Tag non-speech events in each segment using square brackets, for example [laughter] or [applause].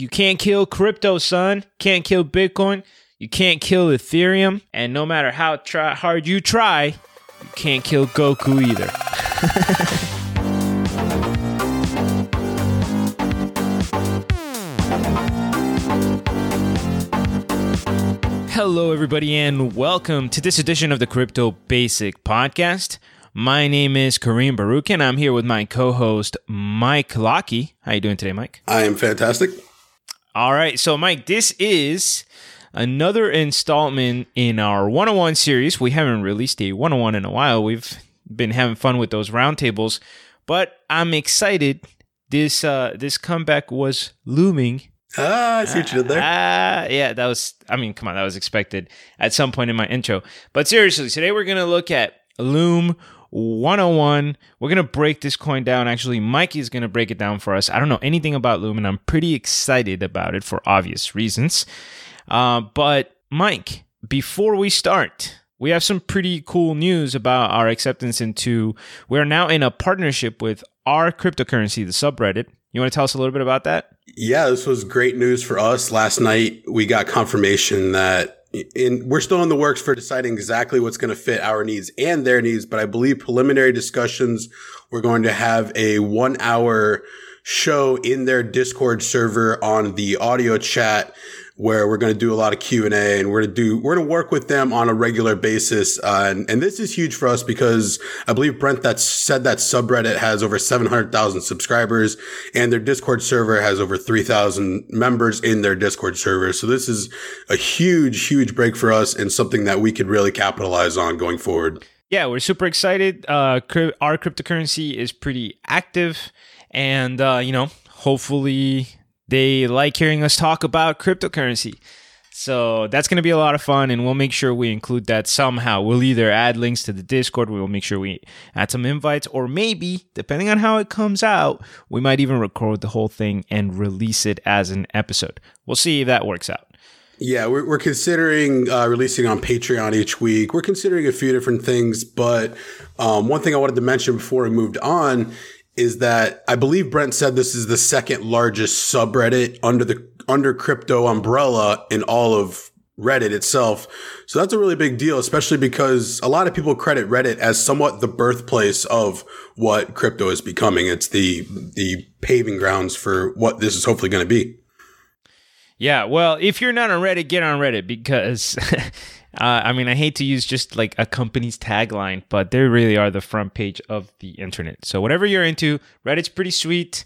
You can't kill crypto, son. Can't kill Bitcoin. You can't kill Ethereum. And no matter how try- hard you try, you can't kill Goku either. [laughs] Hello, everybody, and welcome to this edition of the Crypto Basic Podcast. My name is Kareem Baruch, and I'm here with my co-host Mike Lockey. How are you doing today, Mike? I am fantastic. All right, so Mike, this is another installment in our 101 series. We haven't released a 101 in a while. We've been having fun with those roundtables, but I'm excited. This uh, this comeback was looming Ah, I see what you did there. Ah, yeah, that was. I mean, come on, that was expected at some point in my intro. But seriously, today we're gonna look at Loom 101. We're gonna break this coin down. Actually, Mikey is gonna break it down for us. I don't know anything about Lumen. I'm pretty excited about it for obvious reasons. Uh, but Mike, before we start. We have some pretty cool news about our acceptance into. We're now in a partnership with r/CryptoCurrency, the subreddit. You want to tell us a little bit about that? Yeah, this was great news for us. Last night, we got confirmation that in, we're still in the works for deciding exactly what's going to fit our needs and their needs. But I believe preliminary discussions, we're going to have a one hour show in their Discord server on the audio chat where we're going to do a lot of Q and A, and we're going to do we're going to work with them on a regular basis. Uh, and, and this is huge for us because I believe Brent that said that subreddit has over seven hundred thousand subscribers, and their Discord server has over three thousand members in their Discord server. So this is a huge, huge break for us, and something that we could really capitalize on going forward. Yeah, we're super excited. Uh, r/CryptoCurrency is pretty active, and uh, you know, hopefully they like hearing us talk about cryptocurrency. So that's going to be a lot of fun, and we'll make sure we include that somehow. We'll either add links to the Discord, we'll make sure we add some invites, or maybe, depending on how it comes out, we might even record the whole thing and release it as an episode. We'll see if that works out. Yeah, we're, we're considering uh, releasing on Patreon each week. We're considering a few different things, but um, one thing I wanted to mention before we moved on is that I believe Brent said this is the second largest subreddit under the under crypto umbrella in all of Reddit itself. So that's a really big deal, especially because a lot of people credit Reddit as somewhat the birthplace of what crypto is becoming. It's the the paving grounds for what this is hopefully going to be. Yeah, well, if you're not on Reddit, get on Reddit because [laughs] Uh, I mean, I hate to use just like a company's tagline, but they really are the front page of the internet. So whatever you're into, Reddit's pretty sweet.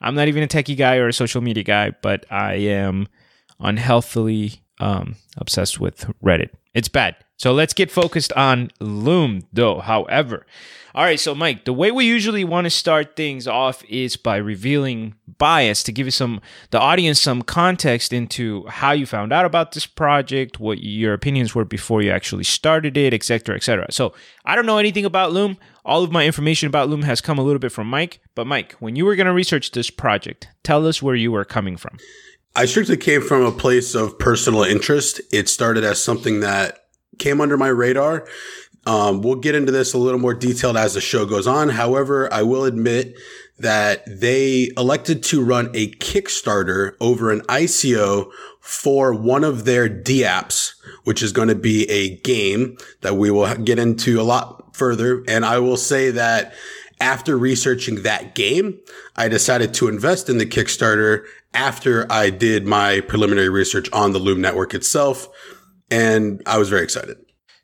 I'm not even a techie guy or a social media guy, but I am unhealthily um, obsessed with Reddit. It's bad. So let's get focused on Loom, though. However, all right, so Mike, the way we usually want to start things off is by revealing bias to give you some the audience some context into how you found out about this project, what your opinions were before you actually started it, etc., etc. So, I don't know anything about Loom. All of my information about Loom has come a little bit from Mike, but Mike, when you were going to research this project, tell us where you were coming from. I strictly came from a place of personal interest. It started as something that came under my radar um, we'll get into this a little more detailed as the show goes on. However, I will admit that they elected to run a Kickstarter over an ICO for one of their DApps, which is going to be a game that we will get into a lot further. And I will say that after researching that game, I decided to invest in the Kickstarter after I did my preliminary research on the Loom network itself. And I was very excited.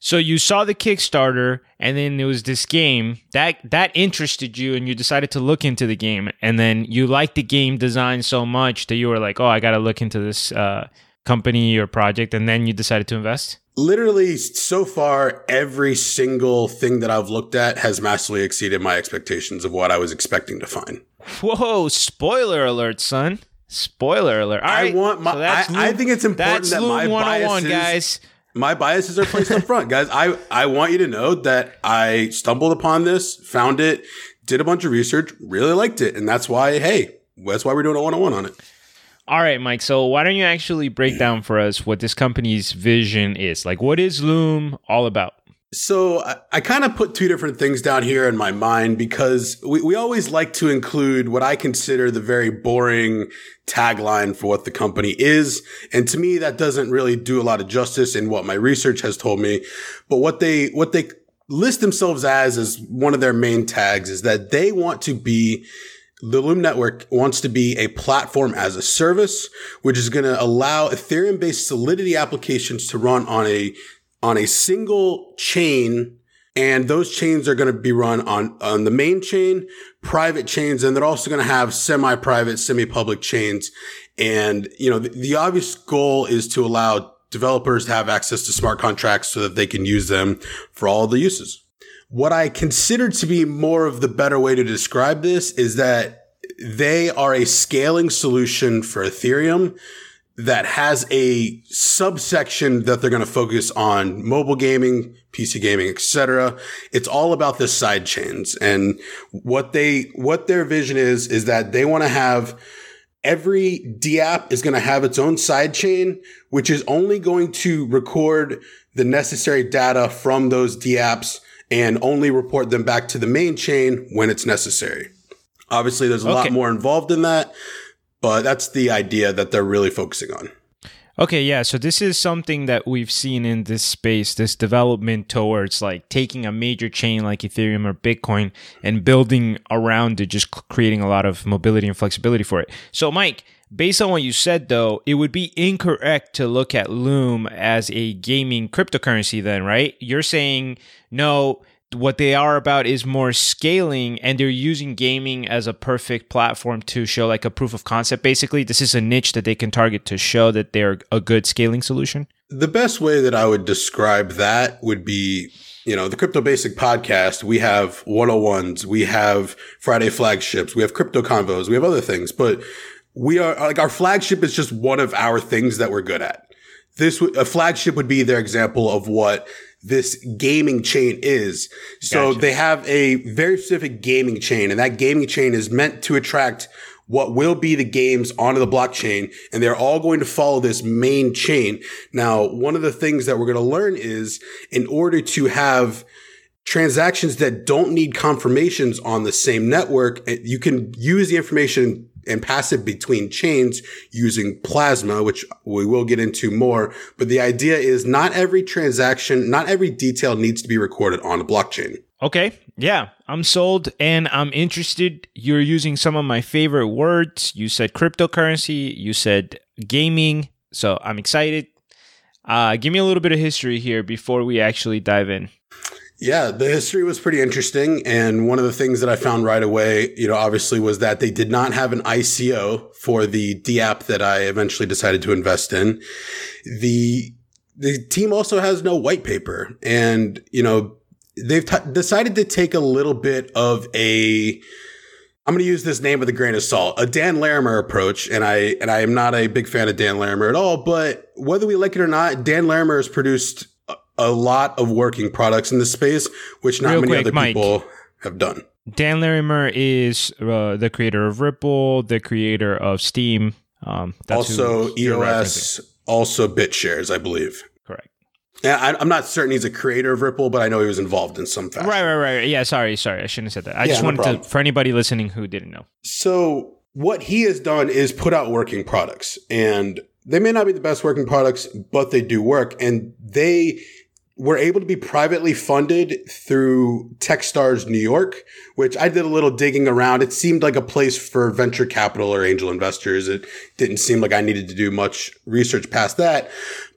So you saw the Kickstarter, and then there was this game that that interested you, and you decided to look into the game, and then you liked the game design so much that you were like, "Oh, I got to look into this uh, company or project," and then you decided to invest. Literally, so far, every single thing that I've looked at has massively exceeded my expectations of what I was expecting to find. Whoa! Spoiler alert, son! Spoiler alert! All I right, want my. so that's I, I think it's important that's that my 101, biases, guys. My biases are placed up front, guys. I I want you to know that I stumbled upon this, found it, did a bunch of research, really liked it, and that's why. Hey, that's why we're doing a one on one on it. All right, Mike. So why don't you actually break down for us what this company's vision is? Like, what is Loom all about? So I, I kind of put two different things down here in my mind because we, we always like to include what I consider the very boring tagline for what the company is. And to me, that doesn't really do a lot of justice in what my research has told me. But what they, what they list themselves as, is one of their main tags is that they want to be the Loom network wants to be a platform as a service, which is going to allow Ethereum based Solidity applications to run on a on a single chain and those chains are going to be run on, on the main chain, private chains, and they're also going to have semi-private, semi-public chains. And, you know, the, the, obvious goal is to allow developers to have access to smart contracts so that they can use them for all the uses. What I consider to be more of the better way to describe this is that they are a scaling solution for Ethereum that has a subsection that they're going to focus on mobile gaming, PC gaming, etc. It's all about the side chains and what they what their vision is is that they want to have every DApp is going to have its own side chain which is only going to record the necessary data from those DApps and only report them back to the main chain when it's necessary. Obviously there's a okay. lot more involved in that, but that's the idea that they're really focusing on. Okay, yeah. So this is something that we've seen in this space, this development towards like taking a major chain like Ethereum or Bitcoin and building around it, just creating a lot of mobility and flexibility for it. So, Mike, based on what you said, though, it would be incorrect to look at Loom as a gaming cryptocurrency, then, right? You're saying no what they are about is more scaling and they're using gaming as a perfect platform to show like a proof of concept basically. This is a niche that they can target to show that they're a good scaling solution. The best way that i would describe that would be you know the crypto basic podcast. We have 101s we have friday flagships. We have crypto convos. We have other things. But we are like our flagship is just one of our things that we're good at. This a flagship would be their example of what this gaming chain is. So gotcha. they have a very specific gaming chain and that gaming chain is meant to attract what will be the games onto the blockchain and they're all going to follow this main chain. Now, one of the things that we're going to learn is in order to have transactions that don't need confirmations on the same network, eh, you can use the information and pass it between chains using plasma, which we will get into more. But the idea is not every transaction, not every detail needs to be recorded on a blockchain. Okay. Yeah, I'm sold and I'm interested. You're using some of my favorite words. You said cryptocurrency, you said gaming. So I'm excited. Uh, give me a little bit of history here before we actually dive in. Yeah, the history was pretty interesting. And one of the things that I found right away, you know, obviously was that they did not have an ICO for the DApp that I eventually decided to invest in. The, the team also has no white paper and, you know, they've t- decided to take a little bit of a, I'm going to use this name with a grain of salt, a Dan Larimer approach. And I, and I am not a big fan of Dan Larimer at all, but whether we like it or not, Dan Larimer has produced a lot of working products in this space, which not Real many quick, other Mike, people have done. Dan Larimer is uh, the creator of Ripple, the creator of Steem. Um, also EOS, also BitShares, I believe. Correct. Yeah, I, am not certain he's a creator of Ripple, but I know he was involved in some fashion. Right, right, right. Yeah, sorry, sorry, I shouldn't have said that. I yeah, just wanted to for anybody listening who didn't know. So what he has done is put out working products, and they may not be the best working products, but they do work, and they were able to be privately funded through Techstars New York, which I did a little digging around. It seemed like a place for venture capital or angel investors. It didn't seem like I needed to do much research past that,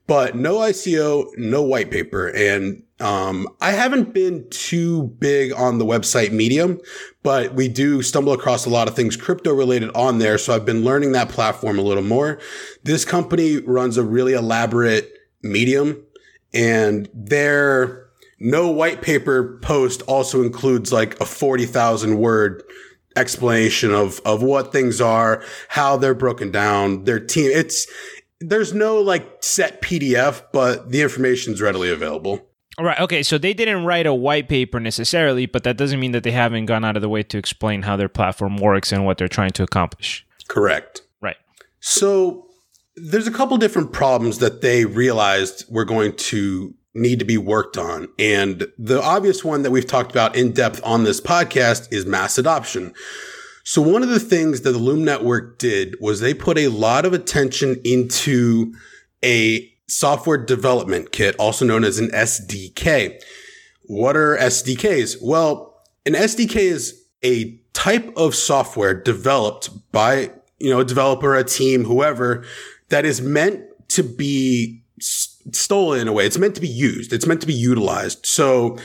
but no ICO, no white paper. And, um, I haven't been too big on the website medium, but we do stumble across a lot of things crypto related on there. So I've been learning that platform a little more. This company runs a really elaborate medium and their no white paper post also includes like a 40,000 word explanation of, of what things are, how they're broken down, their team. It's, there's no like set PDF, but the information is readily available. All right. Okay. So they didn't write a white paper necessarily, but that doesn't mean that they haven't gone out of the way to explain how their platform works and what they're trying to accomplish. Correct. Right. So there's a couple different problems that they realized were going to need to be worked on. And the obvious one that we've talked about in depth on this podcast is mass adoption. So one of the things that the Loom Network did was they put a lot of attention into a software development kit, also known as an SDK. What are SDKs? Well, an SDK is a type of software developed by, you know, a developer, a team, whoever that is meant to be stolen in a way. It's meant to be used. It's meant to be utilized. So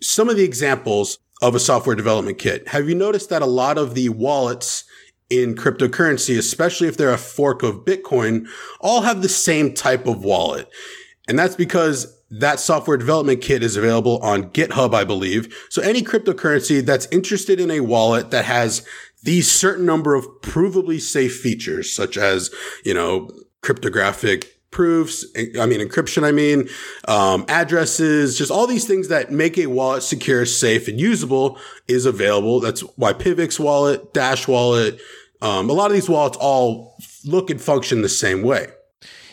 some of the examples of a software development kit. Have you noticed that a lot of the wallets in cryptocurrency, especially if they're a fork of Bitcoin, all have the same type of wallet? And that's because that software development kit is available on GitHub, I believe. So any cryptocurrency that's interested in a wallet that has these certain number of provably safe features, such as, you know, cryptographic proofs, I mean, encryption, I mean, um, addresses, just all these things that make a wallet secure, safe, and usable is available. That's why Pivx wallet, Dash wallet, um, a lot of these wallets all look and function the same way.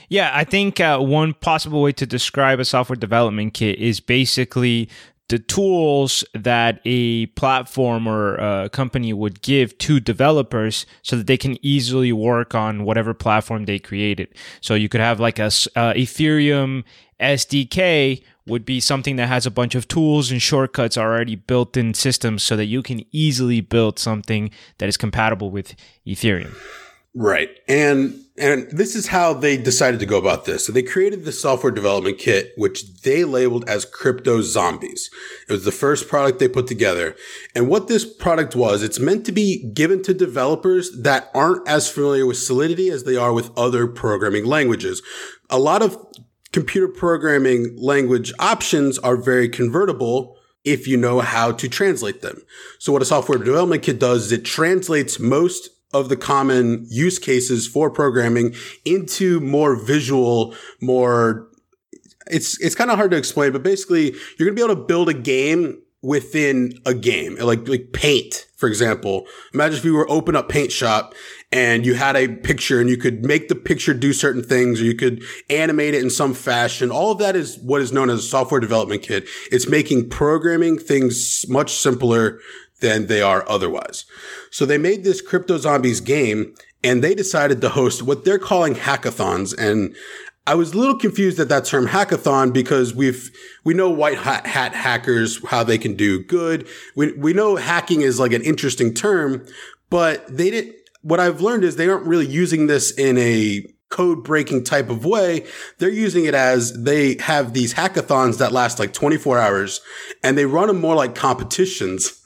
Yeah, I think uh, one possible way to describe a software development kit is basically the tools that a platform or a company would give to developers so that they can easily work on whatever platform they created. So you could have like a uh, Ethereum SDK would be something that has a bunch of tools and shortcuts already built in systems so that you can easily build something that is compatible with Ethereum. Right. And and this is how they decided to go about this. So they created the software development kit, which they labeled as Crypto Zombies. It was the first product they put together. And what this product was, it's meant to be given to developers that aren't as familiar with Solidity as they are with other programming languages. A lot of computer programming language options are very convertible if you know how to translate them. So what a software development kit does is it translates most of the common use cases for programming into more visual, more it's it's kind of hard to explain, but basically you're gonna be able to build a game within a game, like like Paint, for example. Imagine if you were open up Paint Shop and you had a picture and you could make the picture do certain things, or you could animate it in some fashion. All of that is what is known as a software development kit. It's making programming things much simpler than they are otherwise. So they made this Crypto Zombies game and they decided to host what they're calling hackathons. And I was a little confused at that term hackathon because we've, we know white hat, hat hackers, how they can do good. We, we know hacking is like an interesting term, but they didn't, what I've learned is they aren't really using this in a code breaking type of way. They're using it as they have these hackathons that last like 24 hours and they run them more like competitions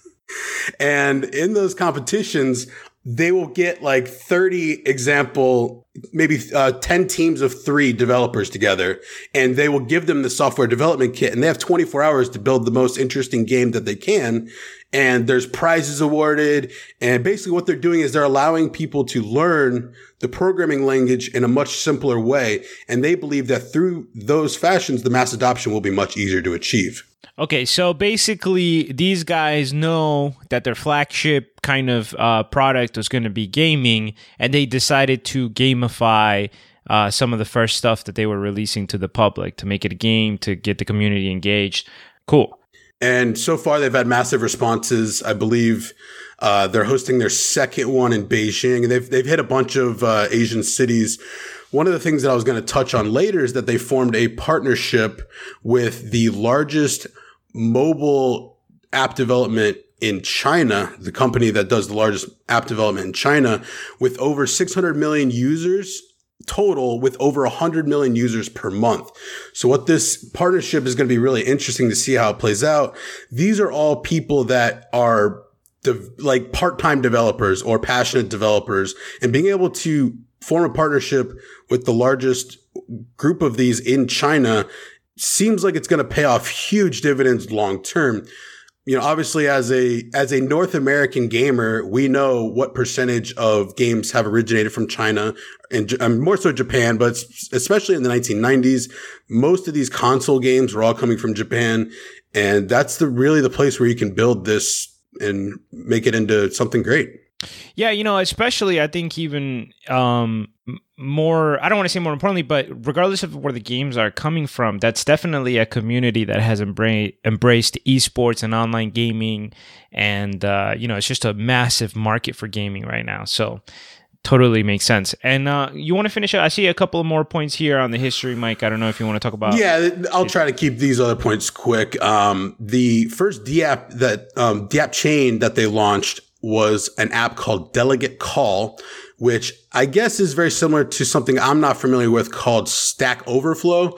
and in those competitions, they will get like 30 example, maybe uh, 10 teams of three developers together, and they will give them the software development kit, and they have 24 hours to build the most interesting game that they can. And there's prizes awarded. And basically what they're doing is they're allowing people to learn the programming language in a much simpler way. And they believe that through those fashions, the mass adoption will be much easier to achieve. Okay, so basically, these guys know that their flagship kind of uh, product was going to be gaming, and they decided to gamify uh, some of the first stuff that they were releasing to the public to make it a game to get the community engaged. Cool. And so far, they've had massive responses. I believe uh, they're hosting their second one in Beijing, and they've they've hit a bunch of uh, Asian cities. One of the things that I was going to touch on later is that they formed a partnership with the largest mobile app development in China, the company that does the largest app development in China, with over 600 million users total with over 100 million users per month. So what this partnership is going to be really interesting to see how it plays out. These are all people that are de- like part-time developers or passionate developers and being able to form a partnership with the largest group of these in China seems like it's going to pay off huge dividends long term. You know, obviously as a, as a North American gamer, we know what percentage of games have originated from China and more so Japan, but especially in the 1990s, most of these console games were all coming from Japan. And that's the really the place where you can build this and make it into something great. Yeah, you know, especially I think even um, more, I don't want to say more importantly, but regardless of where the games are coming from, that's definitely a community that has embra- embraced esports and online gaming. And, uh, you know, it's just a massive market for gaming right now. So, totally makes sense. And uh, you want to finish up? I see a couple of more points here on the history, Mike. I don't know if you want to talk about. Yeah, I'll try to keep these other points quick. Um, the first DApp that um, DApp chain that they launched was an app called Delegate Call, which I guess is very similar to something I'm not familiar with called Stack Overflow.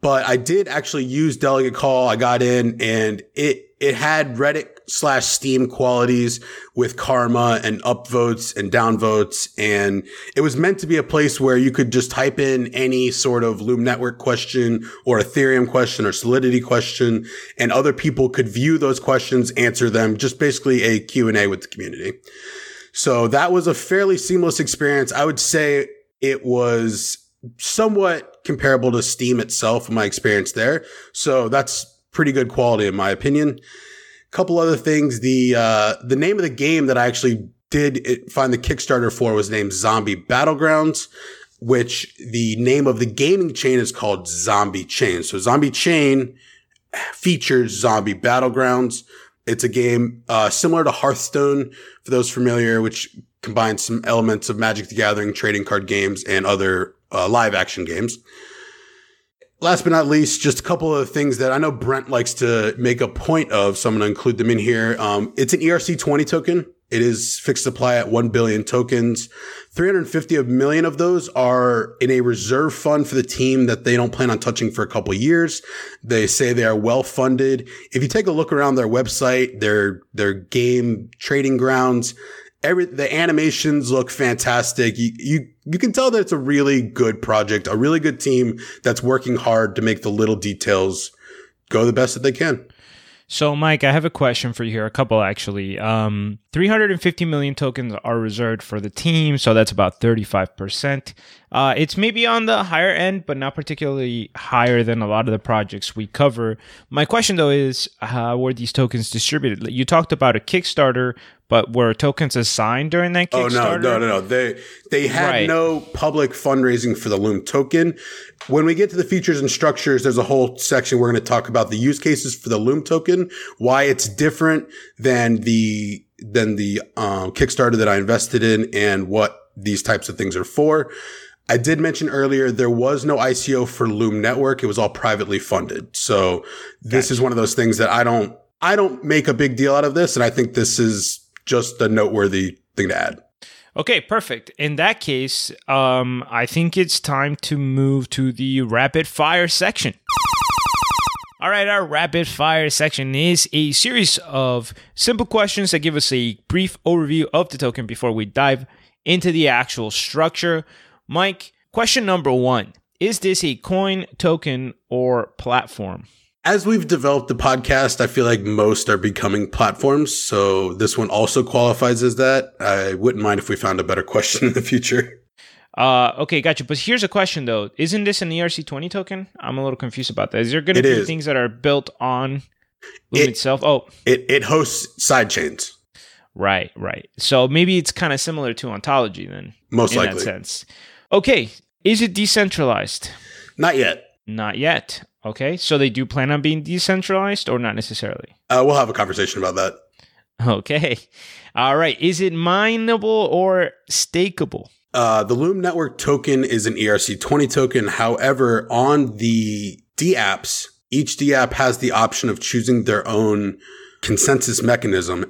But I did actually use Delegate Call. I got in and it it had Reddit slash Steem qualities with karma and upvotes and downvotes. And it was meant to be a place where you could just type in any sort of Loom network question or Ethereum question or Solidity question, and other people could view those questions, answer them, just basically a Q&A with the community. So that was a fairly seamless experience. I would say it was somewhat comparable to Steam itself, in my experience there. So that's pretty good quality in my opinion couple other things. The uh, the name of the game that I actually did find the Kickstarter for was named Zombie Battlegrounds, which the name of the gaming chain is called Zombie Chain. So Zombie Chain features Zombie Battlegrounds. It's a game uh, similar to Hearthstone for those familiar, which combines some elements of Magic the Gathering, trading card games, and other uh, live action games last but not least, just a couple of things that I know Brent likes to make a point of. So I'm going to include them in here. Um, it's an ERC20 token. It is fixed supply at 1 billion tokens. 350 million of those are in a reserve fund for the team that they don't plan on touching for a couple years. They say they are well funded. If you take a look around their website, their, their game trading grounds, every the animations look fantastic. You you you can tell that it's a really good project, a really good team that's working hard to make the little details go the best that they can. So, Mike, I have a question for you here. A couple, actually. Um, 350 million tokens are reserved for the team, so that's about 35%. Uh, it's maybe on the higher end, but not particularly higher than a lot of the projects we cover. My question, though, is how were these tokens distributed? You talked about a Kickstarter but were tokens assigned during that Kickstarter? Oh no, no, no, no. They they had right. no public fundraising for the Loom token. When we get to the features and structures, there's a whole section we're going to talk about the use cases for the Loom token, why it's different than the than the um, Kickstarter that I invested in, and what these types of things are for. I did mention earlier there was no ICO for Loom Network; it was all privately funded. So this gotcha. is one of those things that I don't I don't make a big deal out of this, and I think this is just a noteworthy thing to add. Okay, perfect. In that case, um, I think it's time to move to the rapid fire section. All right, our rapid fire section is a series of simple questions that give us a brief overview of the token before we dive into the actual structure. Mike, question number one Is this a coin, token, or platform? as we've developed the podcast, I feel like most are becoming platforms. So this one also qualifies as that. I wouldn't mind if we found a better question in the future. Uh, okay, gotcha. But here's a question though: Isn't this an ERC20 token? I'm a little confused about that. Is there going to be is. things that are built on Loom it, itself? Oh, it it hosts side chains. Right, right. So maybe it's kind of similar to ontology then. Most in likely. that sense. Okay, is it decentralized? Not yet. Not yet. Okay, so they do plan on being decentralized or not necessarily? Uh, we'll have a conversation about that. Okay. All right. Is it mineable or stakeable? Uh, the Loom Network token is an ERC20 token. However, on the DApps, each DApp has the option of choosing their own consensus mechanism,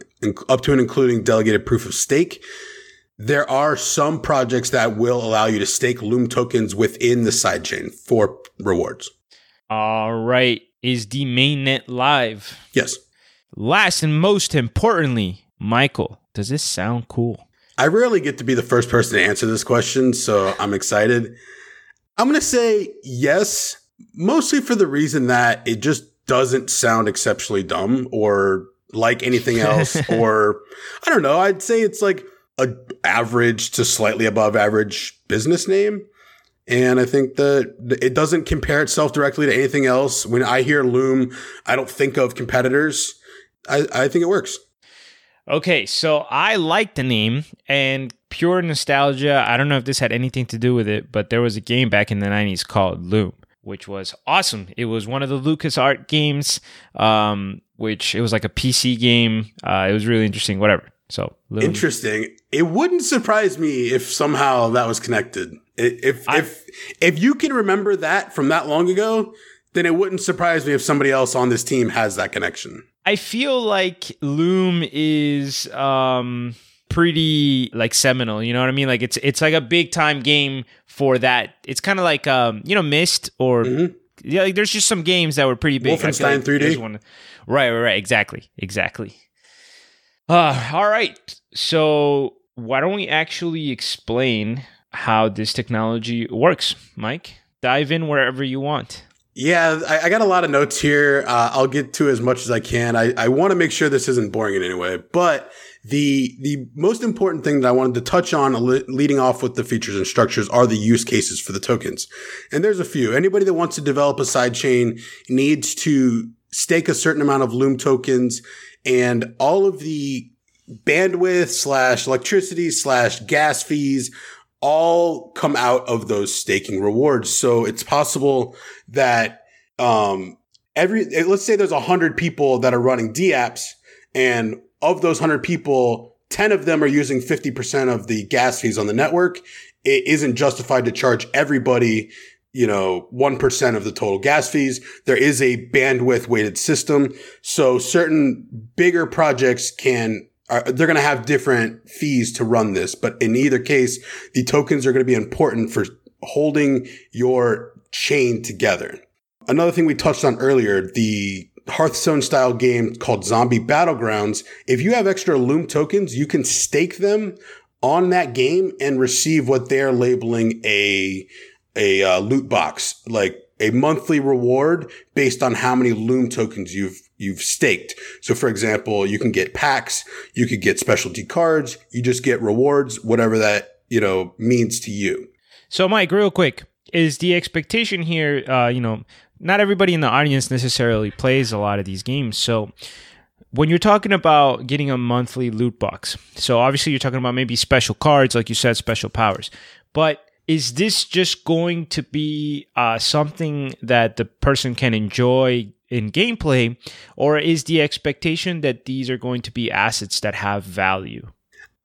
up to and including delegated proof of stake. There are some projects that will allow you to stake Loom tokens within the sidechain for rewards. All right. Is the mainnet live? Yes. Last and most importantly, Michael, does this sound cool? I rarely get to be the first person to answer this question, so I'm excited. I'm going to say yes, mostly for the reason that it just doesn't sound exceptionally dumb or like anything else [laughs] or I don't know, I'd say it's like a average to slightly above average business name. And I think that it doesn't compare itself directly to anything else. When I hear Loom, I don't think of competitors. I, I think it works. Okay, so I like the name and pure nostalgia. I don't know if this had anything to do with it, but there was a game back in the 90s called Loom, which was awesome. It was one of the LucasArts games, um, which it was like a PC game. Uh, it was really interesting, whatever. So interesting. It wouldn't surprise me if somehow that was connected. If I, if if you can remember that from that long ago, then it wouldn't surprise me if somebody else on this team has that connection. I feel like Loom is um pretty like seminal, you know what I mean? Like it's it's like a big time game for that. It's kind of like um you know Myst or mm-hmm. yeah, like there's just some games that were pretty big. Wolfenstein like 3D. One, right, right, right, exactly. Exactly. Uh all right. So why don't we actually explain how this technology works, Mike? Dive in wherever you want. Yeah, I, I, got a lot of notes here. Uh, I'll get to as much as I can. I, I want to make sure this isn't boring in any way, but the the most important thing that I wanted to touch on leading off with the features and structures are the use cases for the tokens. And there's a few. Anybody that wants to develop a sidechain needs to stake a certain amount of Loom tokens and all of the bandwidth slash electricity slash gas fees all come out of those staking rewards. So it's possible that, um, every, let's say there's a hundred people that are running dApps and of those hundred people, 10 of them are using 50% of the gas fees on the network. It isn't justified to charge everybody you know, 1% of the total gas fees. There is a bandwidth weighted system. So certain bigger projects can are, they're going to have different fees to run this, but in either case, the tokens are going to be important for holding your chain together. Another thing we touched on earlier, the Hearthstone style game called Zombie Battlegrounds. If you have extra Loom tokens, you can stake them on that game and receive what they're labeling a a uh, loot box, like a monthly reward based on how many Loom tokens you've you've staked. So for example, you can get packs, you could get specialty cards, you just get rewards, whatever that, you know, means to you. So Mike, real quick, is the expectation here, uh, you know, not everybody in the audience necessarily plays a lot of these games. So when you're talking about getting a monthly loot box, so obviously you're talking about maybe special cards, like you said, special powers. But is this just going to be uh, something that the person can enjoy in gameplay, or is the expectation that these are going to be assets that have value?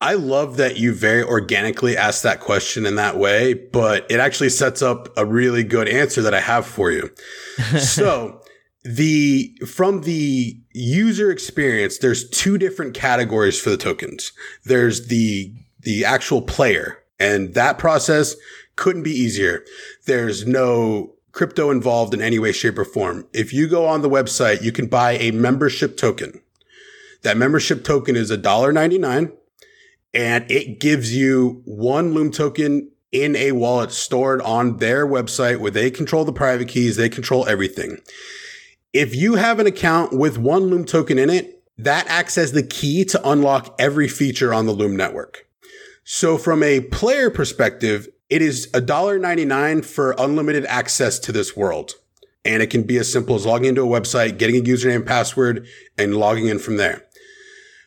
I love that you very organically asked that question in that way, but it actually sets up a really good answer that I have for you. [laughs] so, the from the user experience, there's two different categories for the tokens. There's the the actual player, and that process couldn't be easier. There's no crypto involved in any way, shape, or form. If you go on the website, you can buy a membership token. That membership token is $1.99 and it gives you one Loom token in a wallet stored on their website where they control the private keys. They control everything. If you have an account with one Loom token in it, that acts as the key to unlock every feature on the Loom network. So from a player perspective, it is $1.99 for unlimited access to this world. And it can be as simple as logging into a website, getting a username and password, and logging in from there.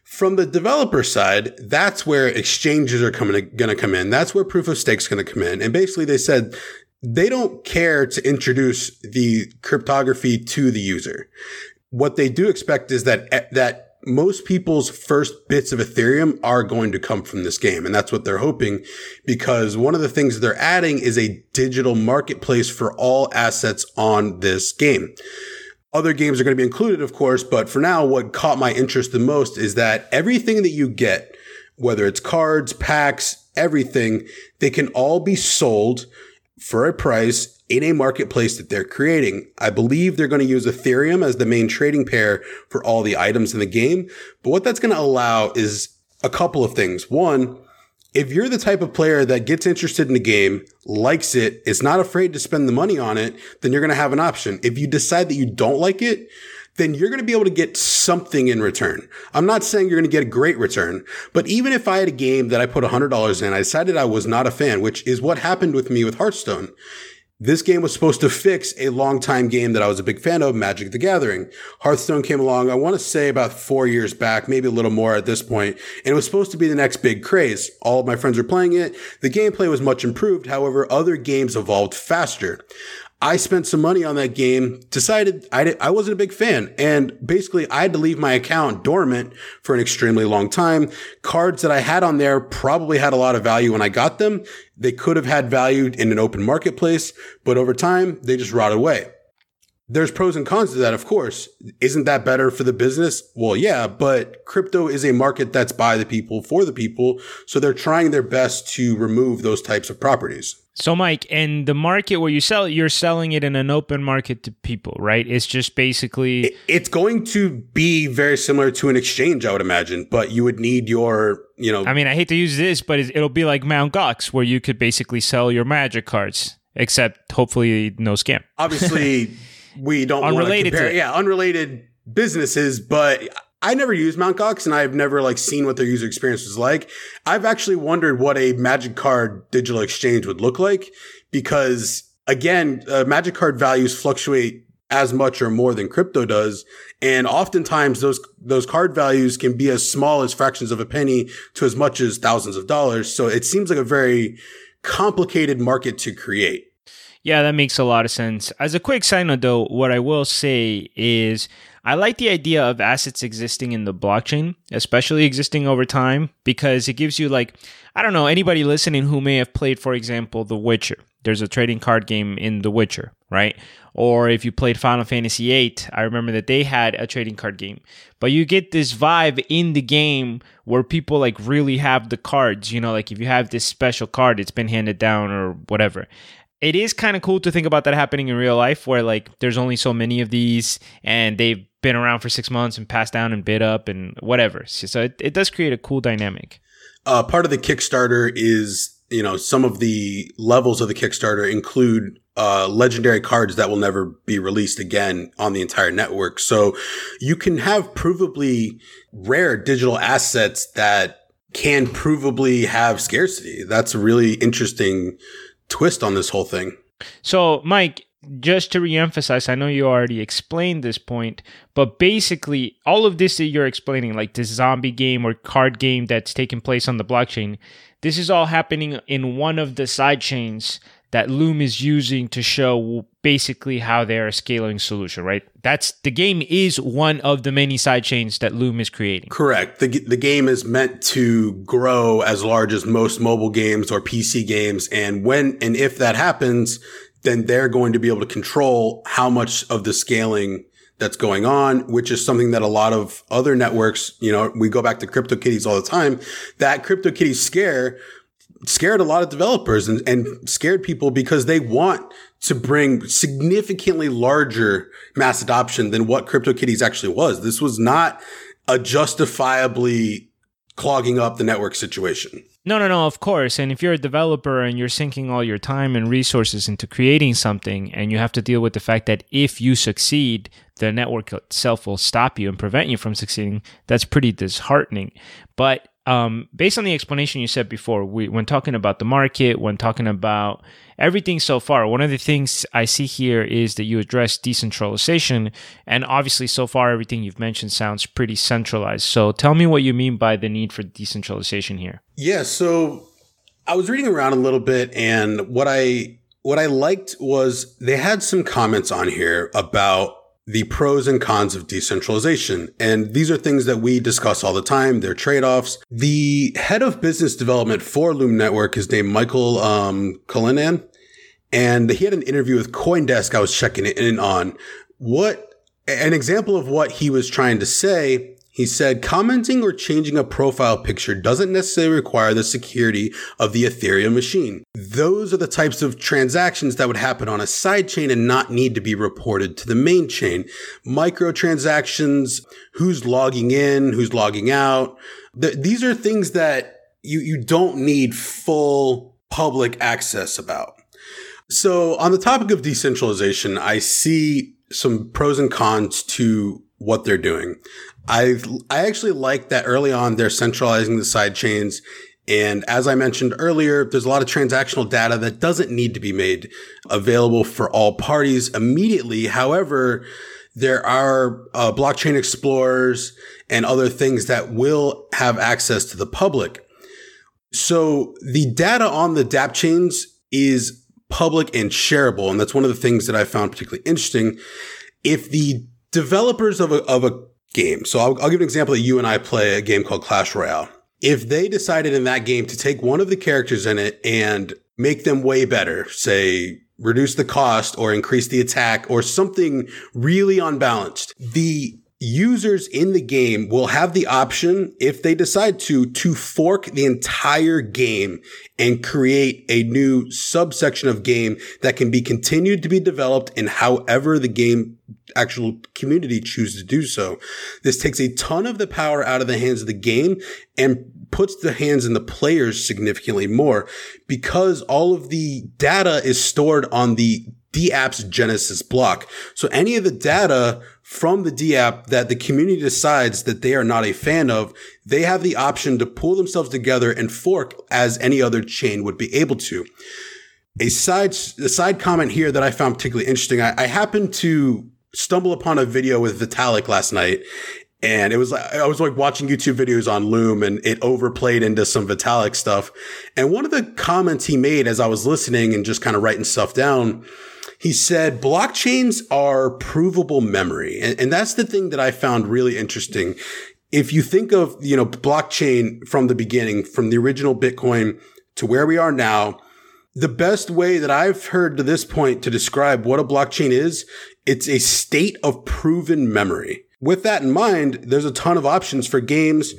From the developer side, that's where exchanges are coming going to come in. That's where proof of stake is going to come in. And basically they said they don't care to introduce the cryptography to the user. What they do expect is that that most people's first bits of Ethereum are going to come from this game. And that's what they're hoping because one of the things they're adding is a digital marketplace for all assets on this game. Other games are going to be included, of course, but for now, what caught my interest the most is that everything that you get, whether it's cards, packs, everything, they can all be sold for a price in a marketplace that they're creating. I believe they're going to use Ethereum as the main trading pair for all the items in the game. But what that's going to allow is a couple of things. One, if you're the type of player that gets interested in the game, likes it, is not afraid to spend the money on it, then you're going to have an option. If you decide that you don't like it, then you're going to be able to get something in return. I'm not saying you're going to get a great return, but even if I had a game that I put $100 in, I decided I was not a fan, which is what happened with me with Hearthstone This game was supposed to fix a longtime game that I was a big fan of, Magic the Gathering. Hearthstone came along, I want to say about four years back, maybe a little more at this point, and it was supposed to be the next big craze. All of my friends were playing it. The gameplay was much improved. However, other games evolved faster. I spent some money on that game, decided I, I wasn't a big fan. And basically, I had to leave my account dormant for an extremely long time. Cards that I had on there probably had a lot of value when I got them. They could have had value in an open marketplace, but over time, they just rot away. There's pros and cons to that, of course. Isn't that better for the business? Well, yeah, but crypto is a market that's by the people for the people. So they're trying their best to remove those types of properties. So, Mike, in the market where you sell it, you're selling it in an open market to people, right? It's just basically. It's going to be very similar to an exchange, I would imagine, but you would need your, you know. I mean, I hate to use this, but it'll be like Mount Gox, where you could basically sell your magic cards, except hopefully no scam. Obviously, [laughs] we don't unrelated compare, Yeah, unrelated businesses, but I never used Mt. Gox and I've never like seen what their user experience was like. I've actually wondered what a Magic Card digital exchange would look like because again, uh, Magic Card values fluctuate as much or more than crypto does. And oftentimes those, those card values can be as small as fractions of a penny to as much as thousands of dollars. So it seems like a very complicated market to create. Yeah, that makes a lot of sense. As a quick side note, though, what I will say is I like the idea of assets existing in the blockchain, especially existing over time, because it gives you, like, I don't know, anybody listening who may have played, for example, The Witcher. There's a trading card game in The Witcher, right? Or if you played Final Fantasy VIII, I remember that they had a trading card game. But you get this vibe in the game where people like really have the cards, you know, like if you have this special card, it's been handed down or whatever it is kind of cool to think about that happening in real life where like there's only so many of these and they've been around for six months and passed down and bid up and whatever. So it, it does create a cool dynamic. Uh, part of the kickstarter is you know some of the levels of the kickstarter include uh, legendary cards that will never be released again on the entire network. So you can have provably rare digital assets that can provably have scarcity. That's a really interesting twist on this whole thing. So, Mike, just to reemphasize, I know you already explained this point, but basically, all of this that you're explaining, like this zombie game or card game that's taking place on the blockchain, this is all happening in one of the side chains that Loom is using to show basically how they're a scaling solution, right? That's the game is one of the many side chains that Loom is creating. Correct. The, the game is meant to grow as large as most mobile games or PC games. And when and if that happens, then they're going to be able to control how much of the scaling that's going on, which is something that a lot of other networks, you know, we go back to CryptoKitties all the time. That CryptoKitties scare scared a lot of developers and, and scared people because they want to bring significantly larger mass adoption than what CryptoKitties actually was. This was not a justifiably clogging up the network situation. No, no, no, of course. And if you're a developer and you're sinking all your time and resources into creating something, and you have to deal with the fact that if you succeed, the network itself will stop you and prevent you from succeeding, that's pretty disheartening. But um, based on the explanation you said before, we, when talking about the market, when talking about everything so far, one of the things I see here is that you address decentralization. And obviously, so far, everything you've mentioned sounds pretty centralized. So tell me what you mean by the need for decentralization here. Yeah. So I was reading around a little bit, and what I what I liked was they had some comments on here about the pros and cons of decentralization. And these are things that we discuss all the time. They're trade-offs. The head of business development for Loom Network is named Michael um, Cullinan. And he had an interview with Coindesk I was checking in on. What an example of what he was trying to say he said, commenting or changing a profile picture doesn't necessarily require the security of the Ethereum machine. Those are the types of transactions that would happen on a sidechain and not need to be reported to the main chain. Microtransactions, who's logging in, who's logging out. these are things that you, you don't need full public access about. So on the topic of decentralization, I see some pros and cons to what they're doing. I I actually like that early on they're centralizing the side chains And as I mentioned earlier, there's a lot of transactional data that doesn't need to be made available for all parties immediately. However, there are uh, blockchain explorers and other things that will have access to the public. So the data on the dApp chains is public and shareable. And that's one of the things that I found particularly interesting. If the developers of a, of a game, so I'll, I'll give an example that you and I play a game called Clash Royale. If they decided in that game to take one of the characters in it and make them way better, say reduce the cost or increase the attack or something really unbalanced, the users in the game will have the option, if they decide to, to fork the entire game and create a new subsection of game that can be continued to be developed in however the game actual community chooses to do so. This takes a ton of the power out of the hands of the game and puts the hands in the players significantly more because all of the data is stored on the dApp's Genesis block. So any of the data from the dApp that the community decides that they are not a fan of, they have the option to pull themselves together and fork as any other chain would be able to. A side, a side comment here that I found particularly interesting. I, I happened to stumble upon a video with Vitalik last night and it was like, I was like watching YouTube videos on Loom and it overplayed into some Vitalik stuff. And one of the comments he made as I was listening and just kind of writing stuff down he said blockchains are provable memory. And, and that's the thing that I found really interesting. If you think of, you know, blockchain from the beginning, from the original Bitcoin to where we are now, the best way that I've heard to this point to describe what a blockchain is, it's a state of proven memory. With that in mind, there's a ton of options for games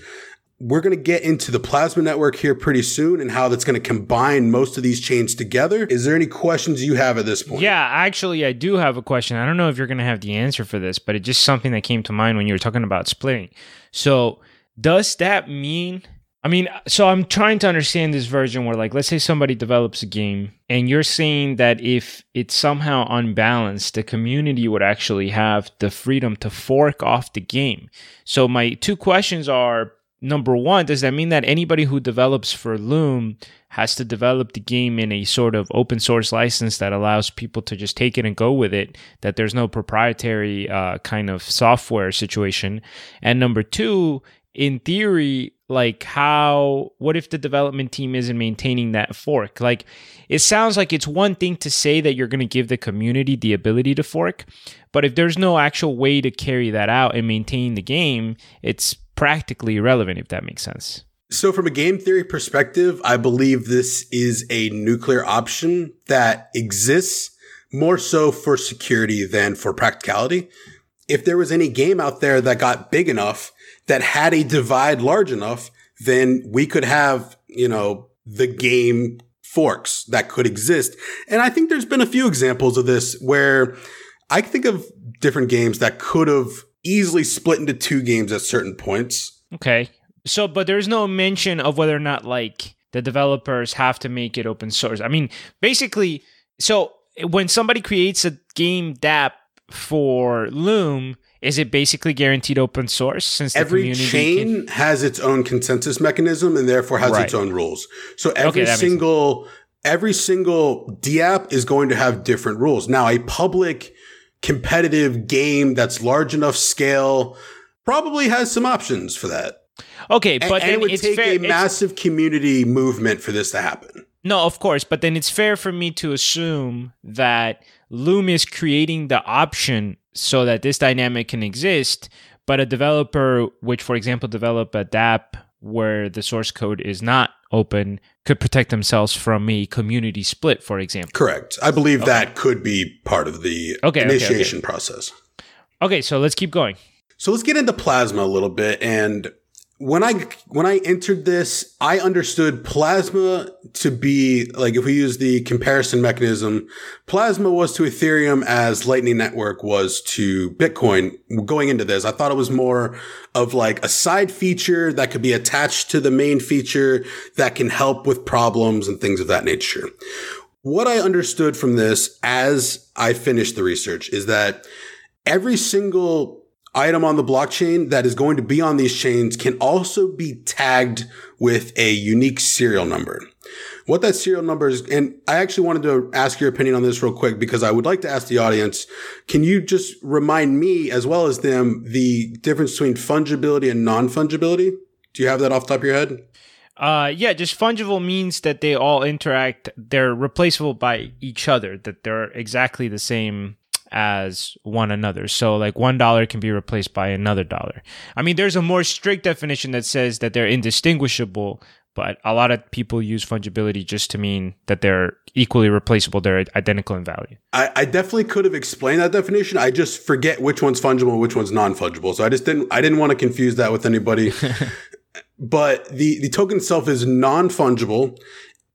we're going to get into the plasma network here pretty soon and how that's going to combine most of these chains together. Is there any questions you have at this point? Yeah, actually, I do have a question. I don't know if you're going to have the answer for this, but it's just something that came to mind when you were talking about splitting. So, does that mean? I mean, so I'm trying to understand this version where, like, let's say somebody develops a game and you're saying that if it's somehow unbalanced, the community would actually have the freedom to fork off the game. So, my two questions are number one, does that mean that anybody who develops for Loom has to develop the game in a sort of open source license that allows people to just take it and go with it, that there's no proprietary uh, kind of software situation? And number two, in theory, like how, what if the development team isn't maintaining that fork? Like, it sounds like it's one thing to say that you're going to give the community the ability to fork, but if there's no actual way to carry that out and maintain the game, it's practically irrelevant, if that makes sense. So, from a game theory perspective, I believe this is a nuclear option that exists more so for security than for practicality. If there was any game out there that got big enough that had a divide large enough, then we could have, you know, the game forks that could exist. And I think there's been a few examples of this where I think of different games that could have easily split into two games at certain points. Okay. So, but there's no mention of whether or not like the developers have to make it open source. I mean, basically, so when somebody creates a game dApp for Loom, is it basically guaranteed open source since every chain can- has its own consensus mechanism and therefore has right. its own rules. So every okay, single every single dApp is going to have different rules. Now, a public competitive game that's large enough scale probably has some options for that. Okay, but and, it would take fair, a massive community movement for this to happen. No, of course, but then it's fair for me to assume that Loom is creating the option so that this dynamic can exist, but a developer, which for example develop a dApp where the source code is not open could protect themselves from a community split, for example. Correct. I believe okay. that could be part of the okay, initiation okay, process. Okay, so let's keep going. So let's get into plasma a little bit and when I when I entered this, I understood plasma to be like if we use the comparison mechanism, plasma was to Ethereum as Lightning Network was to Bitcoin. Going into this, I thought it was more of like a side feature that could be attached to the main feature that can help with problems and things of that nature. What I understood from this as I finished the research is that every single item on the blockchain that is going to be on these chains can also be tagged with a unique serial number. What that serial number is, and I actually wanted to ask your opinion on this real quick because I would like to ask the audience, can you just remind me as well as them the difference between fungibility and non-fungibility? Do you have that off the top of your head? Uh, yeah, just fungible means that they all interact. They're replaceable by each other. That they're exactly the same as one another. So like one dollar can be replaced by another dollar. I mean, there's a more strict definition that says that they're indistinguishable, but a lot of people use fungibility just to mean that they're equally replaceable. They're identical in value. I, I definitely could have explained that definition. I just forget which one's fungible and which one's non-fungible. So I just didn't I didn't want to confuse that with anybody. [laughs] but the the token itself is non-fungible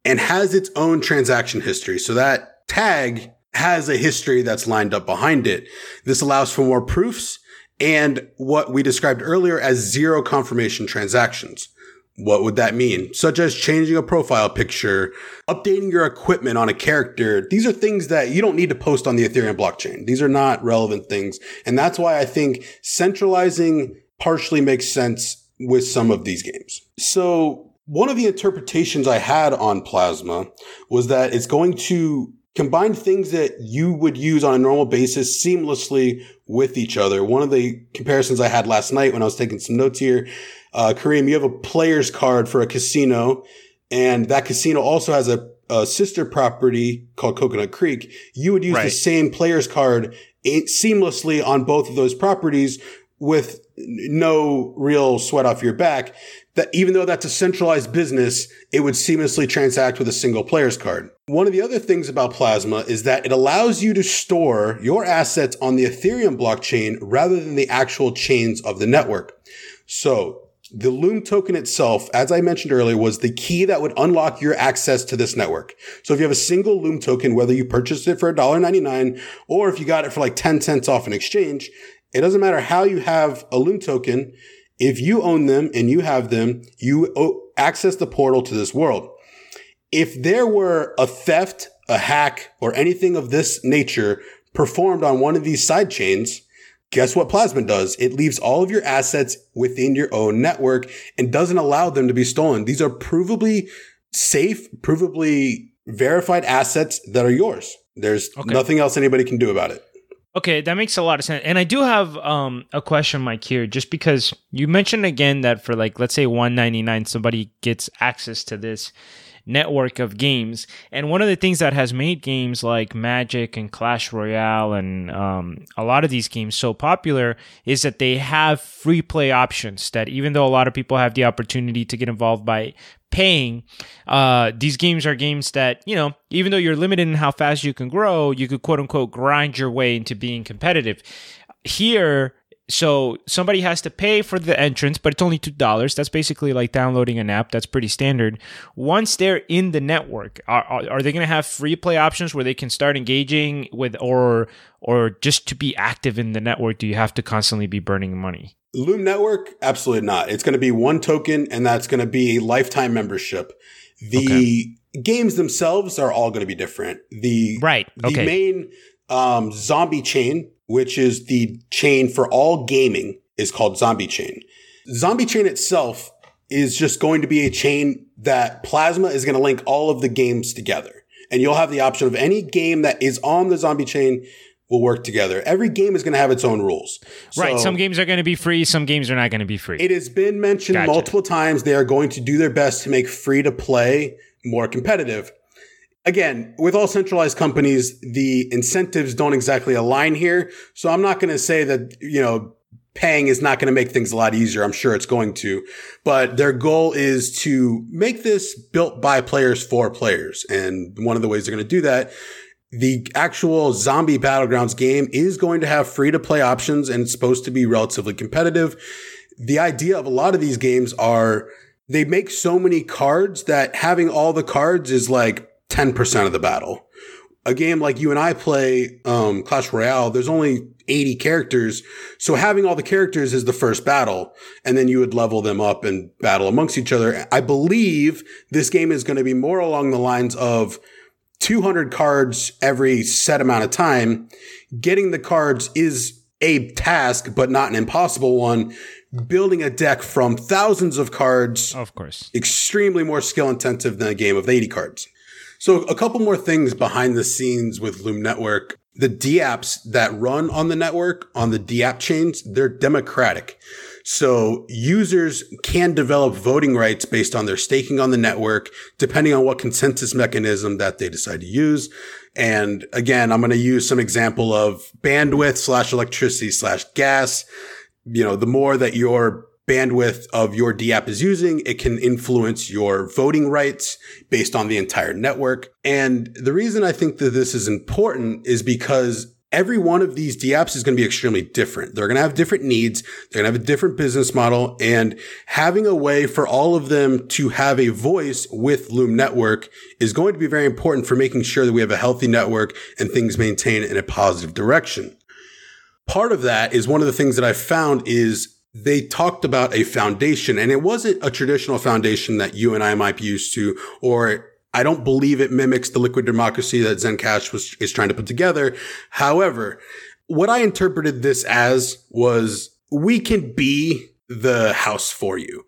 and has its own transaction history. So that tag has a history that's lined up behind it. This allows for more proofs and what we described earlier as zero confirmation transactions. What would that mean? Such as changing a profile picture, updating your equipment on a character. These are things that you don't need to post on the Ethereum blockchain. These are not relevant things. And that's why I think centralizing partially makes sense with some of these games. So one of the interpretations I had on Plasma was that it's going to combine things that you would use on a normal basis seamlessly with each other. One of the comparisons I had last night when I was taking some notes here, uh, Kareem, you have a player's card for a casino, and that casino also has a, a sister property called Coconut Creek. You would use right. the same player's card seamlessly on both of those properties with no real sweat off your back that even though that's a centralized business, it would seamlessly transact with a single player's card. One of the other things about Plasma is that it allows you to store your assets on the Ethereum blockchain rather than the actual chains of the network. So the Loom token itself, as I mentioned earlier, was the key that would unlock your access to this network. So if you have a single Loom token, whether you purchased it for $1.99 or if you got it for like 10 cents off an exchange, it doesn't matter how you have a Loom token. If you own them and you have them, you access the portal to this world. If there were a theft, a hack, or anything of this nature performed on one of these side chains, guess what Plasma does? It leaves all of your assets within your own network and doesn't allow them to be stolen. These are provably safe, provably verified assets that are yours. There's okay. nothing else anybody can do about it. Okay, that makes a lot of sense. And I do have um, a question, Mike, here, just because you mentioned again that for like, let's say 199, somebody gets access to this network of games. And one of the things that has made games like Magic and Clash Royale and um, a lot of these games so popular is that they have free play options that even though a lot of people have the opportunity to get involved by paying. Uh, these games are games that, you know, even though you're limited in how fast you can grow, you could quote unquote grind your way into being competitive. Here, so somebody has to pay for the entrance, but it's only two dollars. That's basically like downloading an app. That's pretty standard. Once they're in the network, are, are, are they going to have free play options where they can start engaging with, or or just to be active in the network? Do you have to constantly be burning money? Loom Network, absolutely not. It's going to be one token, and that's going to be a lifetime membership. The okay. games themselves are all going to be different. The right, okay. the main um, zombie chain, which is the chain for all gaming, is called Zombie Chain. Zombie Chain itself is just going to be a chain that Plasma is going to link all of the games together. And you'll have the option of any game that is on the Zombie Chain will work together. Every game is going to have its own rules. So right. Some games are going to be free. Some games are not going to be free. It has been mentioned gotcha. multiple times. They are going to do their best to make free to play more competitive. Again, with all centralized companies, the incentives don't exactly align here. So I'm not going to say that, you know, paying is not going to make things a lot easier. I'm sure it's going to, but their goal is to make this built by players for players. And one of the ways they're going to do that the actual zombie battlegrounds game is going to have free to play options and it's supposed to be relatively competitive. The idea of a lot of these games are they make so many cards that having all the cards is like 10% of the battle. A game like you and I play, um, Clash Royale, there's only 80 characters. So having all the characters is the first battle. And then you would level them up and battle amongst each other. I believe this game is going to be more along the lines of 200 cards every set amount of time, getting the cards is a task, but not an impossible one. Building a deck from thousands of cards. Of course. Extremely more skill intensive than a game of 80 cards. So a couple more things behind the scenes with Loom Network. The DApps that run on the network, on the DApp chains, they're democratic. So users can develop voting rights based on their staking on the network, depending on what consensus mechanism that they decide to use. And again, I'm going to use some example of bandwidth slash electricity slash gas. You know, the more that your bandwidth of your DApp is using, it can influence your voting rights based on the entire network. And the reason I think that this is important is because every one of these DApps is going to be extremely different. They're going to have different needs. They're going to have a different business model and having a way for all of them to have a voice with Loom Network is going to be very important for making sure that we have a healthy network and things maintain in a positive direction. Part of that is one of the things that I found is they talked about a foundation and it wasn't a traditional foundation that you and I might be used to or I don't believe it mimics the liquid democracy that Zencash was is trying to put together. However, what I interpreted this as was we can be the house for you.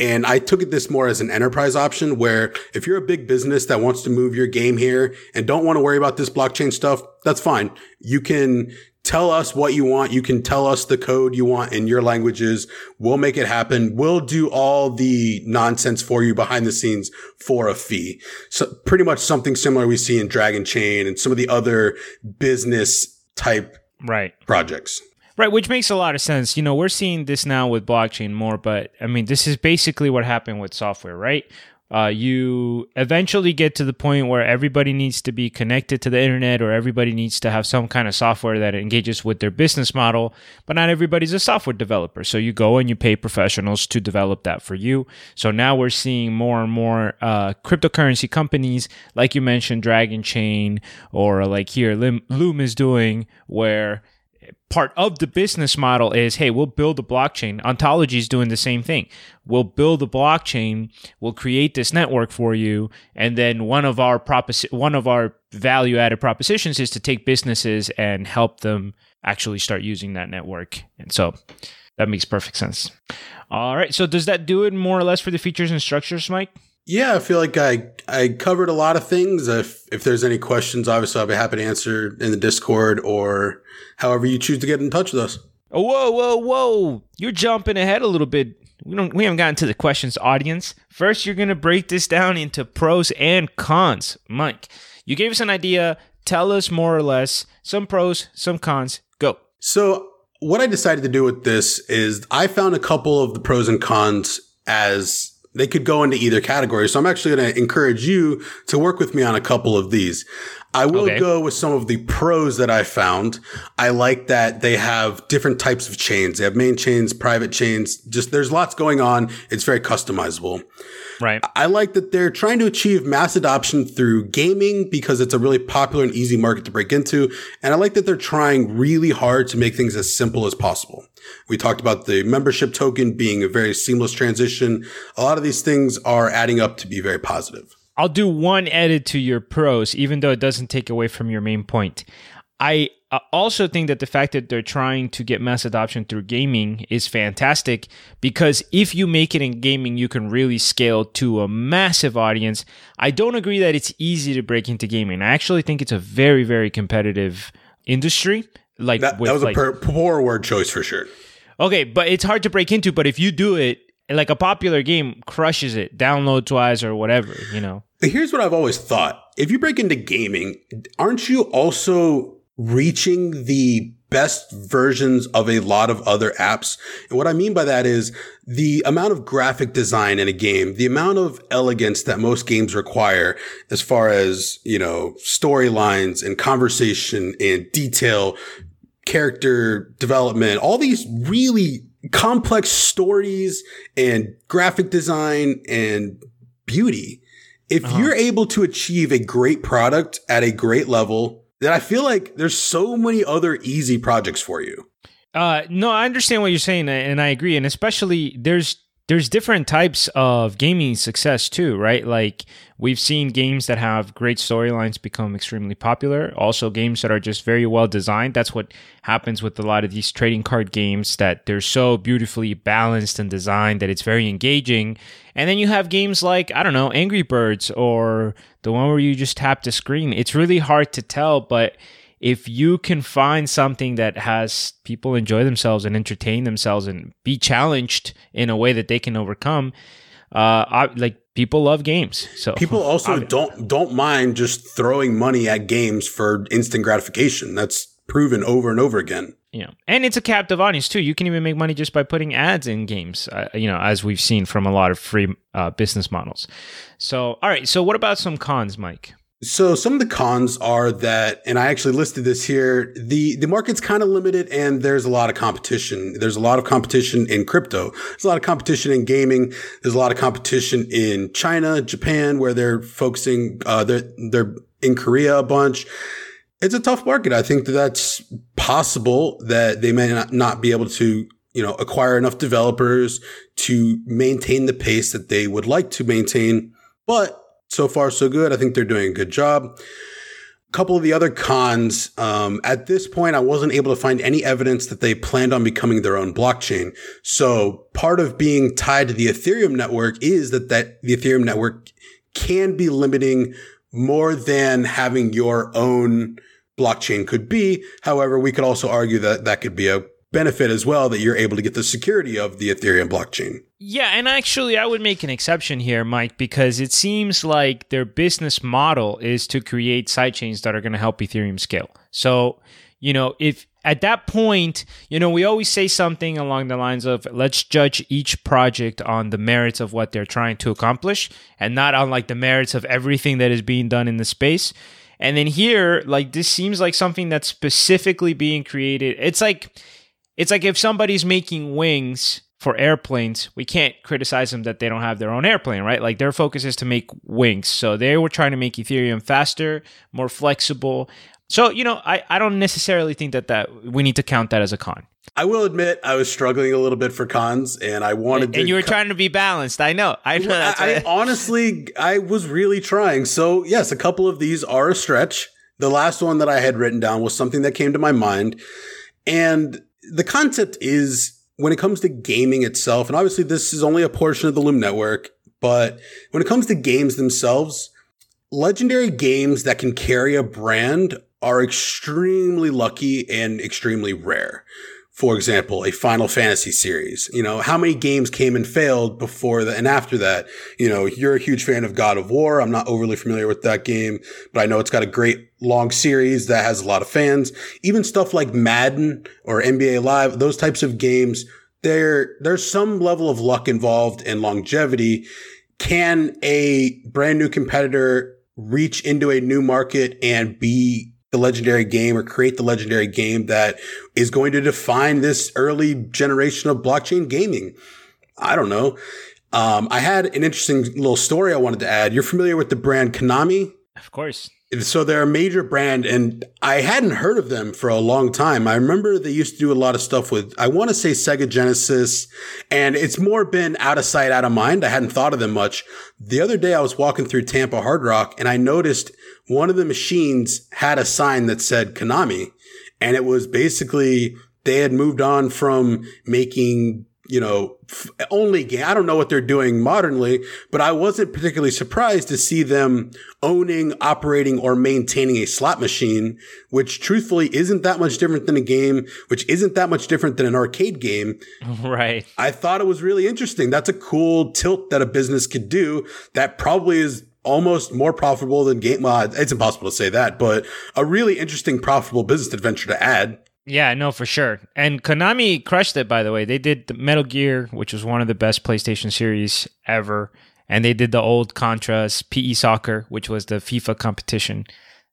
And I took it this more as an enterprise option where if you're a big business that wants to move your game here and don't want to worry about this blockchain stuff, that's fine. You can tell us what you want. You can tell us the code you want in your languages. We'll make it happen. We'll do all the nonsense for you behind the scenes for a fee. So pretty much something similar we see in Dragon Chain and some of the other business type right projects. Right, which makes a lot of sense. You know, we're seeing this now with blockchain more, but I mean, this is basically what happened with software, right? Uh, you eventually get to the point where everybody needs to be connected to the internet or everybody needs to have some kind of software that engages with their business model, but not everybody's a software developer. So you go and you pay professionals to develop that for you. So now we're seeing more and more uh, cryptocurrency companies, like you mentioned, Dragon Chain, or like here, Loom is doing, where part of the business model is hey we'll build a blockchain. Ontology is doing the same thing. We'll build a blockchain we'll create this network for you and then one of our proposi- one of our value added propositions is to take businesses and help them actually start using that network. And so that makes perfect sense. All right so does that do it more or less for the features and structures mike yeah, I feel like I I covered a lot of things. If if there's any questions, obviously I'll be happy to answer in the Discord or however you choose to get in touch with us. Oh, whoa, whoa, whoa! You're jumping ahead a little bit. We don't we haven't gotten to the questions, audience. First, you're gonna break this down into pros and cons. Mike, you gave us an idea. Tell us more or less some pros, some cons. Go. So what I decided to do with this is I found a couple of the pros and cons as they could go into either category. So I'm actually going to encourage you to work with me on a couple of these. I will okay. go with some of the pros that I found. I like that they have different types of chains. They have main chains, private chains. Just there's lots going on. It's very customizable. Right. I like that they're trying to achieve mass adoption through gaming because it's a really popular and easy market to break into. And I like that they're trying really hard to make things as simple as possible. We talked about the membership token being a very seamless transition. A lot of these things are adding up to be very positive. I'll do one edit to your pros, even though it doesn't take away from your main point. I also think that the fact that they're trying to get mass adoption through gaming is fantastic because if you make it in gaming, you can really scale to a massive audience. I don't agree that it's easy to break into gaming. I actually think it's a very, very competitive industry. Like that, that was like, a per- poor word choice for sure. Okay, but it's hard to break into. But if you do it, like a popular game crushes it downloads wise or whatever, you know. Here's what I've always thought. If you break into gaming, aren't you also reaching the best versions of a lot of other apps. And what I mean by that is the amount of graphic design in a game, the amount of elegance that most games require as far as, you know, storylines and conversation and detail, character development, all these really complex stories and graphic design and beauty. If uh-huh. you're able to achieve a great product at a great level, then I feel like there's so many other easy projects for you. Uh, no, I understand what you're saying, and I agree. And especially there's there's different types of gaming success too, right? Like we've seen games that have great storylines become extremely popular. Also, games that are just very well designed. That's what happens with a lot of these trading card games that they're so beautifully balanced and designed that it's very engaging. And then you have games like, I don't know, Angry Birds or the one where you just tap the screen. It's really hard to tell, but if you can find something that has people enjoy themselves and entertain themselves and be challenged in a way that they can overcome, uh, I, like people love games. So people [laughs] also I, don't don't mind just throwing money at games for instant gratification. That's proven over and over again. Yeah, and it's a captive audience too. You can even make money just by putting ads in games. Uh, you know, as we've seen from a lot of free uh, business models. So, all right. So, what about some cons, Mike? So some of the cons are that, and I actually listed this here, the, the market's kind of limited and there's a lot of competition. There's a lot of competition in crypto. There's a lot of competition in gaming. There's a lot of competition in China, Japan, where they're focusing, uh, they're, they're in Korea a bunch. It's a tough market. I think that that's possible that they may not, not be able to you know, acquire enough developers to maintain the pace that they would like to maintain. But so far so good. I think they're doing a good job. A couple of the other cons, um, at this point, I wasn't able to find any evidence that they planned on becoming their own blockchain. So part of being tied to the Ethereum network is that, that the Ethereum network can be limiting more than having your own blockchain could be. However, we could also argue that that could be a benefit as well that you're able to get the security of the Ethereum blockchain. Yeah, and actually, I would make an exception here, Mike, because it seems like their business model is to create sidechains that are going to help Ethereum scale. So, you know, if at that point, you know, we always say something along the lines of let's judge each project on the merits of what they're trying to accomplish and not on like the merits of everything that is being done in the space. And then here, like this seems like something that's specifically being created. It's like it's like if somebody's making wings for airplanes, we can't criticize them that they don't have their own airplane, right? Like their focus is to make wings. So they were trying to make Ethereum faster, more flexible. So, you know, I, I don't necessarily think that, that we need to count that as a con. I will admit I was struggling a little bit for cons and I wanted and, to. And you were trying to be balanced. I know. I know. I, I honestly, I was really trying. So, yes, a couple of these are a stretch. The last one that I had written down was something that came to my mind. And the concept is when it comes to gaming itself, and obviously this is only a portion of the Loom network, but when it comes to games themselves, legendary games that can carry a brand are extremely lucky and extremely rare for example, a Final Fantasy series. You know, how many games came and failed before that and after that? You know, you're a huge fan of God of War. I'm not overly familiar with that game, but I know it's got a great long series that has a lot of fans. Even stuff like Madden or NBA Live, those types of games, there, there's some level of luck involved and longevity. Can a brand new competitor reach into a new market and be the legendary game or create the legendary game that is going to define this early generation of blockchain gaming. I don't know. Um, I had an interesting little story I wanted to add. You're familiar with the brand Konami? Of course. So they're a major brand and I hadn't heard of them for a long time. I remember they used to do a lot of stuff with, I want to say Sega Genesis and it's more been out of sight, out of mind. I hadn't thought of them much. The other day I was walking through Tampa Hard Rock and I noticed one of the machines had a sign that said Konami and it was basically they had moved on from making you know, only game. I don't know what they're doing modernly, but I wasn't particularly surprised to see them owning, operating, or maintaining a slot machine, which truthfully isn't that much different than a game, which isn't that much different than an arcade game. [laughs] Right. I thought it was really interesting. That's a cool tilt that a business could do that probably is almost more profitable than game. Well, it's impossible to say that, but a really interesting, profitable business adventure to add. Yeah, no, for sure. And Konami crushed it, by the way. They did the Metal Gear, which was one of the best PlayStation series ever. And they did the old Contras, PE Soccer, which was the FIFA competition.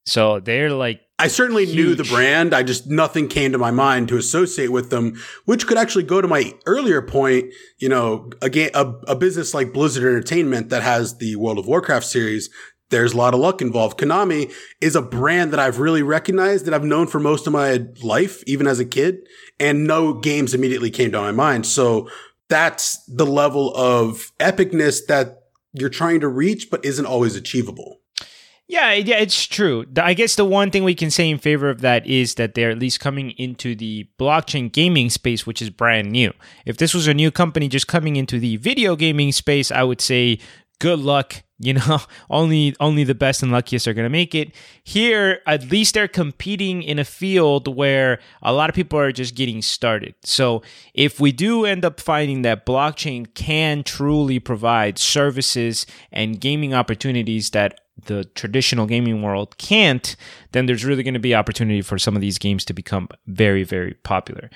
So they're like. I certainly huge. knew the brand. I just, nothing came to my mind to associate with them, which could actually go to my earlier point. You know, again, a, a business like Blizzard Entertainment that has the World of Warcraft series there's a lot of luck involved. Konami is a brand that I've really recognized that I've known for most of my life, even as a kid, and no games immediately came to my mind. So that's the level of epicness that you're trying to reach, but isn't always achievable. Yeah, yeah, it's true. I guess the one thing we can say in favor of that is that they're at least coming into the blockchain gaming space, which is brand new. If this was a new company just coming into the video gaming space, I would say good luck [laughs] you know only only the best and luckiest are going to make it here at least they're competing in a field where a lot of people are just getting started so if we do end up finding that blockchain can truly provide services and gaming opportunities that the traditional gaming world can't, then there's really going to be opportunity for some of these games to become very, very popular.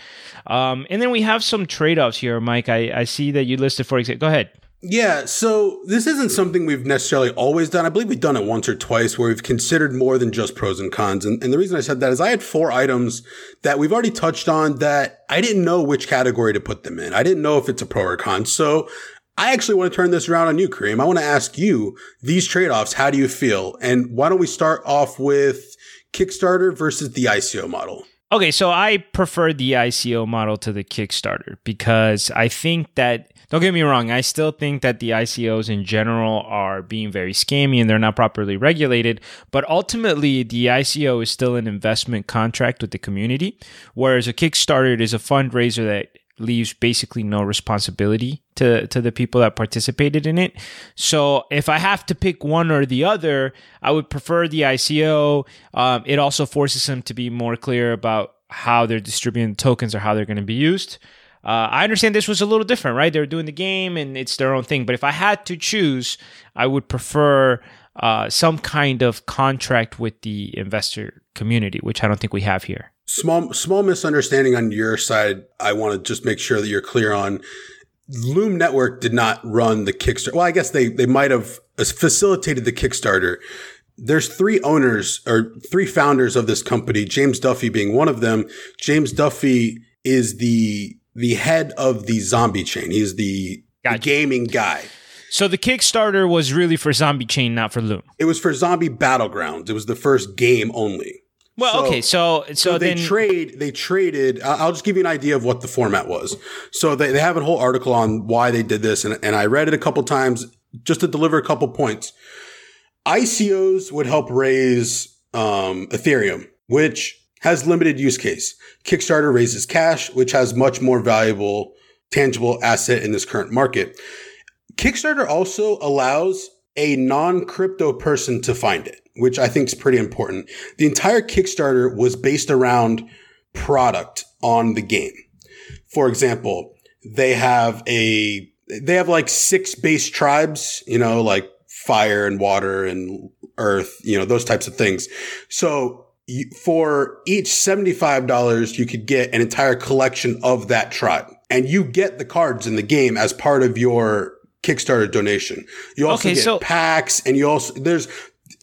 Um, and then we have some trade offs here, Mike. I, I see that you listed, for example, go ahead. Yeah, so this isn't something we've necessarily always done. I believe we've done it once or twice where we've considered more than just pros and cons. And, and, the reason I said that is I had four items that we've already touched on that I didn't know which category to put them in. I didn't know if it's a pro or con. So I actually want to turn this around on you, Kareem. I want to ask you these trade offs. How do you feel? And why don't we start off with Kickstarter versus the ICO model? Okay, so I prefer the ICO model to the Kickstarter because I think that don't get me wrong, I still think that the ICOs in general are being very scammy and they're not properly regulated. But ultimately, the ICO is still an investment contract with the community, whereas a Kickstarter is a fundraiser that leaves basically no responsibility to, to the people that participated in it. So if I have to pick one or the other, I would prefer the ICO. Um, it also forces them to be more clear about how they're distributing tokens or how they're going to be used. Uh, I understand this was a little different, right? They're doing the game and it's their own thing. But if I had to choose, I would prefer uh, some kind of contract with the investor community, which I don't think we have here. Small, small misunderstanding on your side. I want to just make sure that you're clear on. Loom Network did not run the Kickstarter. Well, I guess they they might have uh, facilitated the Kickstarter. There's three owners or three founders of this company. James Duffy being one of them. James Duffy is the the head of the zombie chain. He's the, gotcha. the gaming guy. So the Kickstarter was really for Zombie Chain, not for Loom. It was for Zombie Battlegrounds. It was the first game only. Well, so, okay, so so, so they then, trade. They traded. I'll just give you an idea of what the format was. So they, they have a whole article on why they did this, and, and I read it a couple times just to deliver a couple points. ICOs would help raise um, Ethereum, which has limited use case. Kickstarter raises cash, which has much more valuable, tangible asset in this current market. Kickstarter also allows a non crypto person to find it, which I think is pretty important. The entire Kickstarter was based around product on the game. For example, they have a, they have like six base tribes, you know, like fire and water and earth, you know, those types of things. So for each $75, you could get an entire collection of that tribe. And you get the cards in the game as part of your Kickstarter donation. You also okay, get so- packs and you also, there's,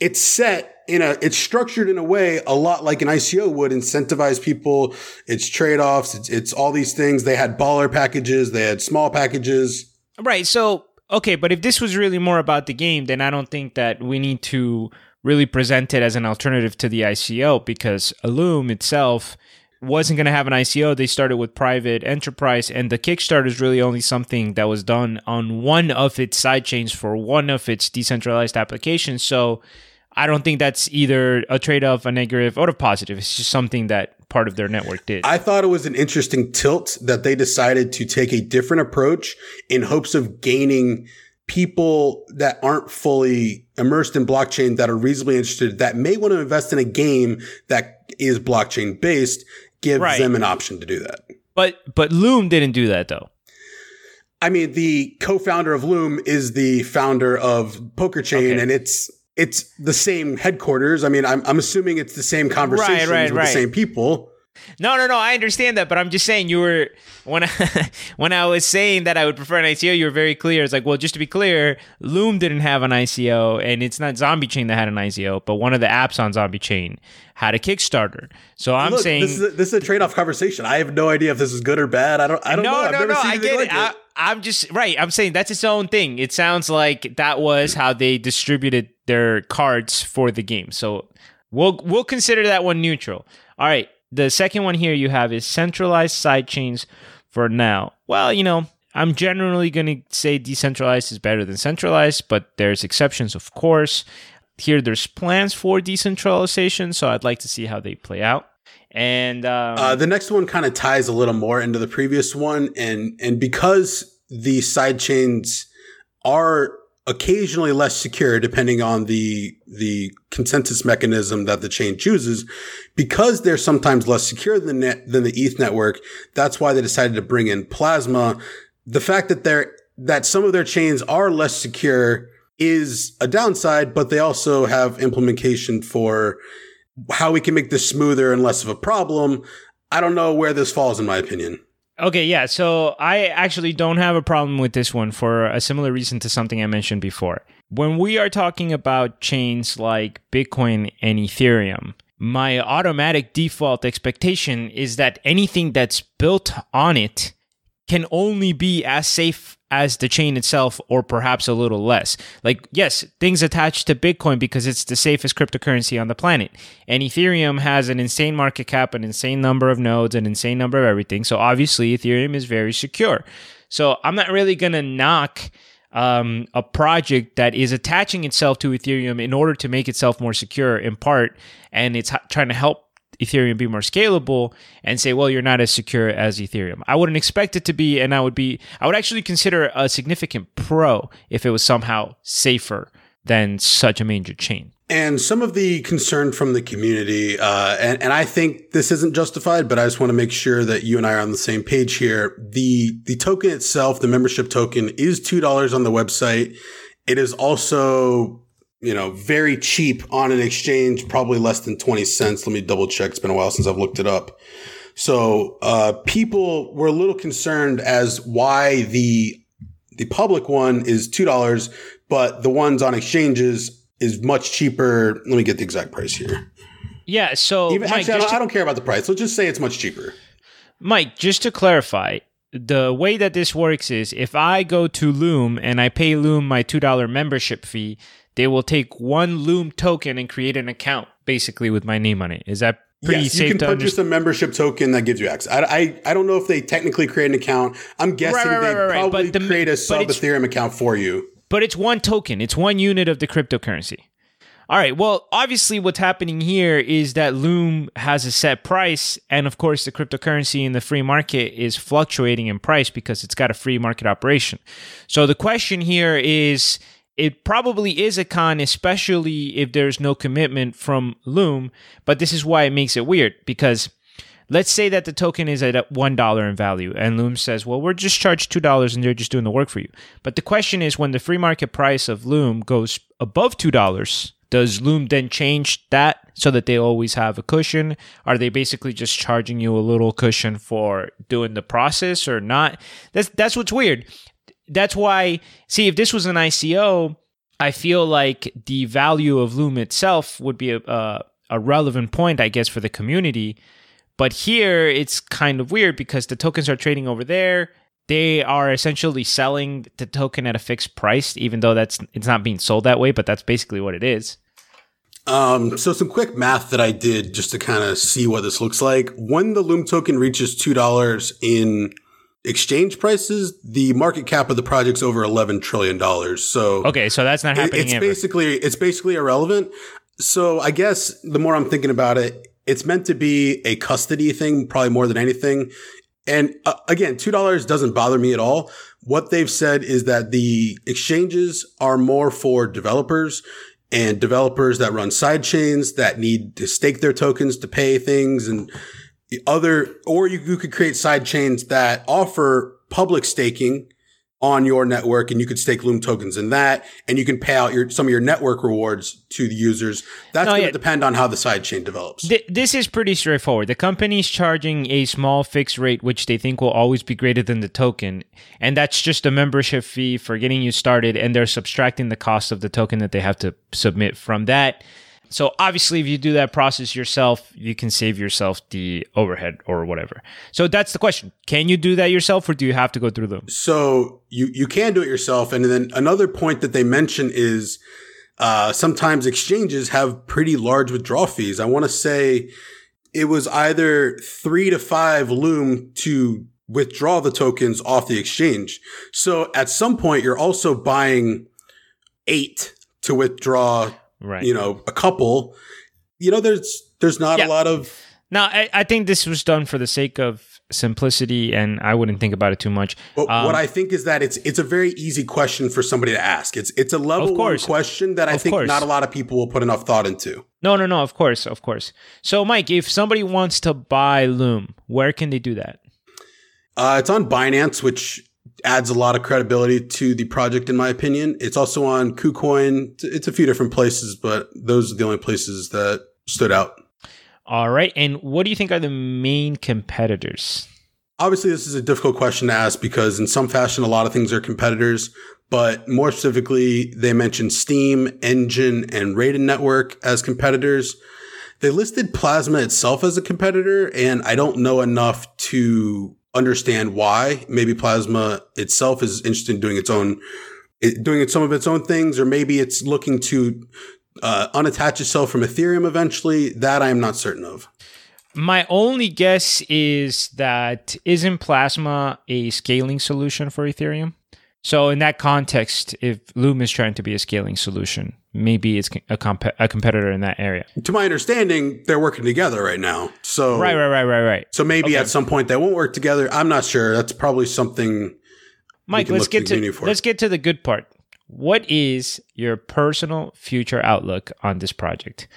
it's set in a, it's structured in a way a lot like an ICO would incentivize people. It's trade offs. It's, it's all these things. They had baller packages. They had small packages. Right. So, okay. But if this was really more about the game, then I don't think that we need to really present it as an alternative to the ICO because Loom itself wasn't going to have an ICO. They started with private enterprise, and the Kickstarter is really only something that was done on one of its sidechains for one of its decentralized applications. So I don't think that's either a trade off, a negative, or a positive. It's just something that part of their network did. I thought it was an interesting tilt that they decided to take a different approach in hopes of gaining people that aren't fully immersed in blockchain that are reasonably interested that may want to invest in a game that is blockchain based give right. them an option to do that. But but Loom didn't do that though. I mean, the co-founder of Loom is the founder of Poker Chain, okay. and it's it's the same headquarters. I mean, I'm I'm assuming it's the same conversations right, right, with the same people. No, no, no. I understand that, but I'm just saying you were when I [laughs] when I was saying that I would prefer an ICO, you were very clear. It's like, well, just to be clear, Loom didn't have an ICO, and it's not Zombie Chain that had an ICO, but one of the apps on Zombie Chain had a Kickstarter. So I'm Look, saying this is a, this is a trade off conversation. I have no idea if this is good or bad. I don't. I don't no, know. I've no, no. I get like it. I, I'm just right. I'm saying that's its own thing. It sounds like that was how they distributed their cards for the game. So we'll we'll consider that one neutral. All right the second one here you have is centralized sidechains for now. Well, you know, I'm generally going to say decentralized is better than centralized, but there's exceptions, of course. Here, there's plans for decentralization, so I'd like to see how they play out. And um, uh, the next one kind of ties a little more into the previous one, and and because the side chains are occasionally less secure depending on the the consensus mechanism that the chain chooses. Because they're sometimes less secure than net, than the ETH network that's why they decided to bring in plasma. The fact that they're that some of their chains are less secure is a downside but they also have implementation for how we can make this smoother and less of a problem. I don't know where this falls in my opinion Okay, yeah. So I actually don't have a problem with this one for a similar reason to something I mentioned before. When we are talking about chains like Bitcoin and Ethereum, my automatic default expectation is that anything that's built on it can only be as safe as the chain itself or perhaps a little less. Like, yes, things attached to Bitcoin because it's the safest cryptocurrency on the planet. And Ethereum has an insane market cap, an insane number of nodes, an insane number of everything. So obviously, Ethereum is very secure. So I'm not really going to knock um, a project that is attaching itself to Ethereum in order to make itself more secure in part. And it's trying to help Ethereum be more scalable and say, well, you're not as secure as Ethereum. I wouldn't expect it to be, and I would be, I would actually consider a significant pro if it was somehow safer than such a major chain. And some of the concern from the community, uh, and, and I think this isn't justified, but I just want to make sure that you and I are on the same page here. The, the token itself, the membership token is $2 on the website. It is also you know, very cheap on an exchange, probably less than 20 cents. Let me double check. It's been a while since I've looked it up. So, uh, people were a little concerned as why the, the public one is $2, but the ones on exchanges is much cheaper. Let me get the exact price here. Yeah. So, Even, Mike, actually, I don't, to, I don't care about the price. Let's just say it's much cheaper. Mike, just to clarify, the way that this works is if I go to Loom and I pay Loom my $2 membership fee, they will take one Loom token and create an account basically with my name on it. Is that pretty yes, safe you can purchase a membership token that gives you access. I, I, I, don't know if they technically create an account. I'm guessing right, right, they right, probably the, create a sub Ethereum account for you. But it's one token. It's one unit of the cryptocurrency. All right. Well, obviously, what's happening here is that Loom has a set price. And of course, the cryptocurrency in the free market is fluctuating in price because it's got a free market operation. So the question here is it probably is a con, especially if there's no commitment from Loom. But this is why it makes it weird because let's say that the token is at $1 in value and Loom says, well, we're just charged $2 and they're just doing the work for you. But the question is when the free market price of Loom goes above $2, does Loom then change that so that they always have a cushion? Are they basically just charging you a little cushion for doing the process or not? That's that's what's weird that's why, see, if this was an ICO, I feel like the value of Loom itself would be a, a, a relevant point, I guess, for the community. But here, it's kind of weird because the tokens are trading over there. They are essentially selling the token at a fixed price, even though that's it's not being sold that way. But that's basically what it is. Um, so some quick math that I did just to kind of see what this looks like. When the Loom token reaches two dollars in exchange prices, the market cap of the project's over eleven trillion dollars. So okay, so that's not happening. It's ever. basically it's basically irrelevant. So I guess the more I'm thinking about it, it's meant to be a custody thing, probably more than anything. And uh, again, two dollars doesn't bother me at all. What they've said is that the exchanges are more for developers and developers that run side chains that need to stake their tokens to pay things and other, or you, you could create side chains that offer public staking on your network and you could stake Loom tokens in that and you can pay out your some of your network rewards to the users. That's no, going to yeah. depend on how the side chain develops. Th- this is pretty straightforward. The company's charging a small fixed rate which they think will always be greater than the token and that's just a membership fee for getting you started and they're subtracting the cost of the token that they have to submit from that. So obviously, if you do that process yourself, you can save yourself the overhead or whatever. So that's the question: Can you do that yourself, or do you have to go through them? So you you can do it yourself, and then another point that they mention is uh, sometimes exchanges have pretty large withdrawal fees. I want to say it was either three to five Loom to withdraw the tokens off the exchange. So at some point, you're also buying eight to withdraw, Right. you know, a couple. You know, there's there's not Yeah. a lot of Now, I, I think this was done for the sake of simplicity, and I wouldn't think about it too much. But Um, what I think is that it's it's a very easy question for somebody to ask. It's it's a level Of one question that I Of think course. not a lot of people will put enough thought into. No, no, no. Of course, of course. So, Mike, if somebody wants to buy Loom, where can they do that? Uh, it's on Binance, which adds a lot of credibility to the project, in my opinion. It's also on KuCoin. It's- a few different places, but those are the only places that stood out. All right. And what do you think are the main competitors? Obviously, this is a difficult question to ask because in some fashion, a lot of things are competitors, but more specifically, they mentioned Steem, Enjin, and Raiden Network as competitors. They listed Plasma itself as a competitor, and I don't know enough to understand why. Maybe Plasma itself is interested in doing its own, doing some of its own things, or maybe it's looking to uh, unattach itself from Ethereum eventually. That I am not certain of. My only guess is that isn't Plasma a scaling solution for Ethereum? So, in that context, if Loom is trying to be a scaling solution, maybe it's a, comp- a competitor in that area. To my understanding, they're working together right now. So Right, right, right, right, right. So maybe Okay. at some point they won't work together. I'm not sure. That's probably something. Mike, let's get to for. let's get to the good part. What is your personal future outlook on this project?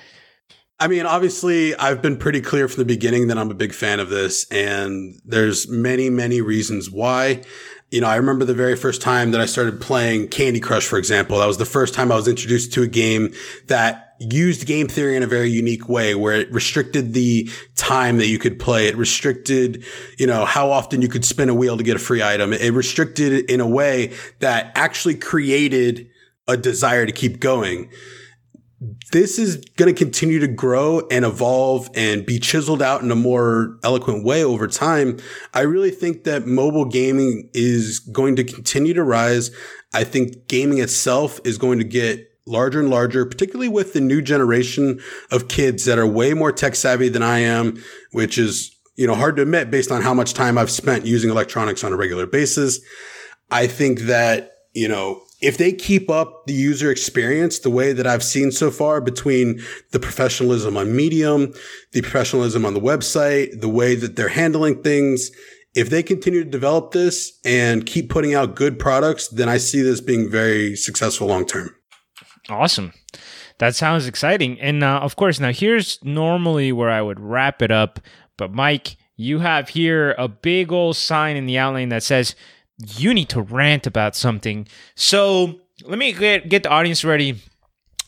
I mean, obviously, I've been pretty clear from the beginning that I'm a big fan of this, and there's many, many reasons why. You know, I remember the very first time that I started playing Candy Crush, for example. That was the first time I was introduced to a game that used game theory in a very unique way where it restricted the time that you could play. It restricted, you know, how often you could spin a wheel to get a free item. It restricted it in a way that actually created a desire to keep going this is going to continue to grow and evolve and be chiseled out in a more eloquent way over time. I really think that mobile gaming is going to continue to rise. I think gaming itself is going to get larger and larger, particularly with the new generation of kids that are way more tech savvy than I am, which is, you know, hard to admit based on how much time I've spent using electronics on a regular basis. I think that, you know, if they keep up the user experience the way that I've seen so far between the professionalism on Medium, the professionalism on the website, the way that they're handling things, if they continue to develop this and keep putting out good products, then I see this being very successful long term. Awesome. That sounds exciting. And uh, of course, now here's normally where I would wrap it up. But Mike, you have here a big old sign in the outline that says you need to rant about something. So let me get, get the audience ready.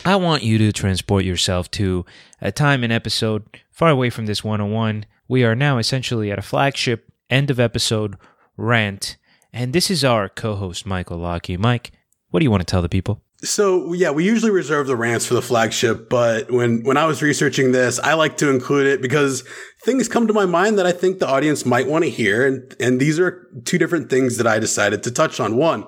I want you to transport yourself to a time and episode far away from this 101. We are now essentially at a flagship end of episode rant. And this is our co host, Michael Lockie. Mike, what do you want to tell the people? So yeah, we usually reserve the rants for the flagship, but when when I was researching this, I like to include it because things come to my mind that I think the audience might want to hear, and and these are two different things that I decided to touch on. One,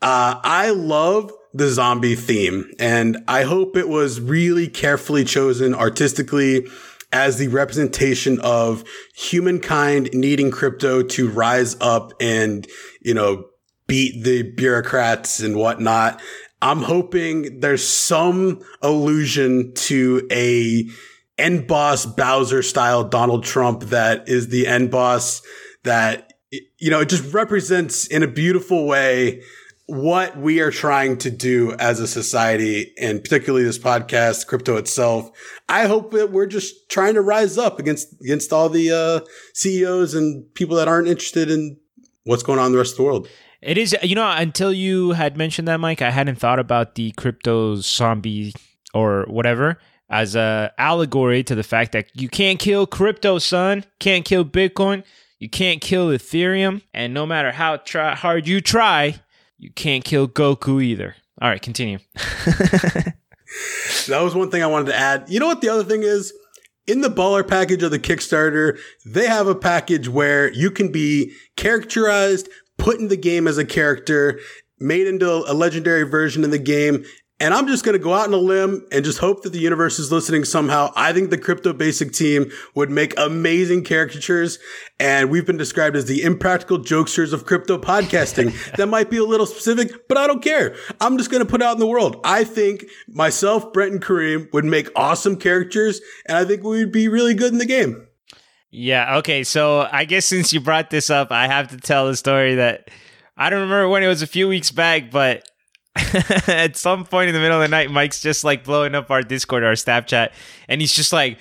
uh, I love the zombie theme, and I hope it was really carefully chosen artistically as the representation of humankind needing crypto to rise up and you know beat the bureaucrats and whatnot. I'm hoping there's some allusion to a end boss Bowser style Donald Trump that is the end boss that, you know, it just represents in a beautiful way what we are trying to do as a society and particularly this podcast, crypto itself. I hope that we're just trying to rise up against, against all the, uh, CEOs and people that aren't interested in what's going on in the rest of the world. It is, you know, until you had mentioned that, Mike, I hadn't thought about the crypto zombie or whatever as a allegory to the fact that you can't kill crypto, son. Can't kill Bitcoin. You can't kill Ethereum, and no matter how try- hard you try, you can't kill Goku either. All right, continue. [laughs] That was one thing I wanted to add. You know what the other thing is? In the baller package of the Kickstarter, they have a package where you can be characterized, put in the game as a character, made into a legendary version of the game, And I'm just going to go out on a limb and just hope that the universe is listening somehow. I think the crypto basic team would make amazing caricatures. And we've been described as the impractical jokesters of crypto podcasting. [laughs] that might be a little specific, but I don't care. I'm just going to put out in the world. I think myself, Brent and Kareem would make awesome characters. And I think we would be really good in the game. Yeah. Okay. So I guess since you brought this up, I have to tell the story that I don't remember when it was a few weeks back, but [laughs] at some point in the middle of the night, Mike's just like blowing up our Discord, our Snapchat, and he's just like,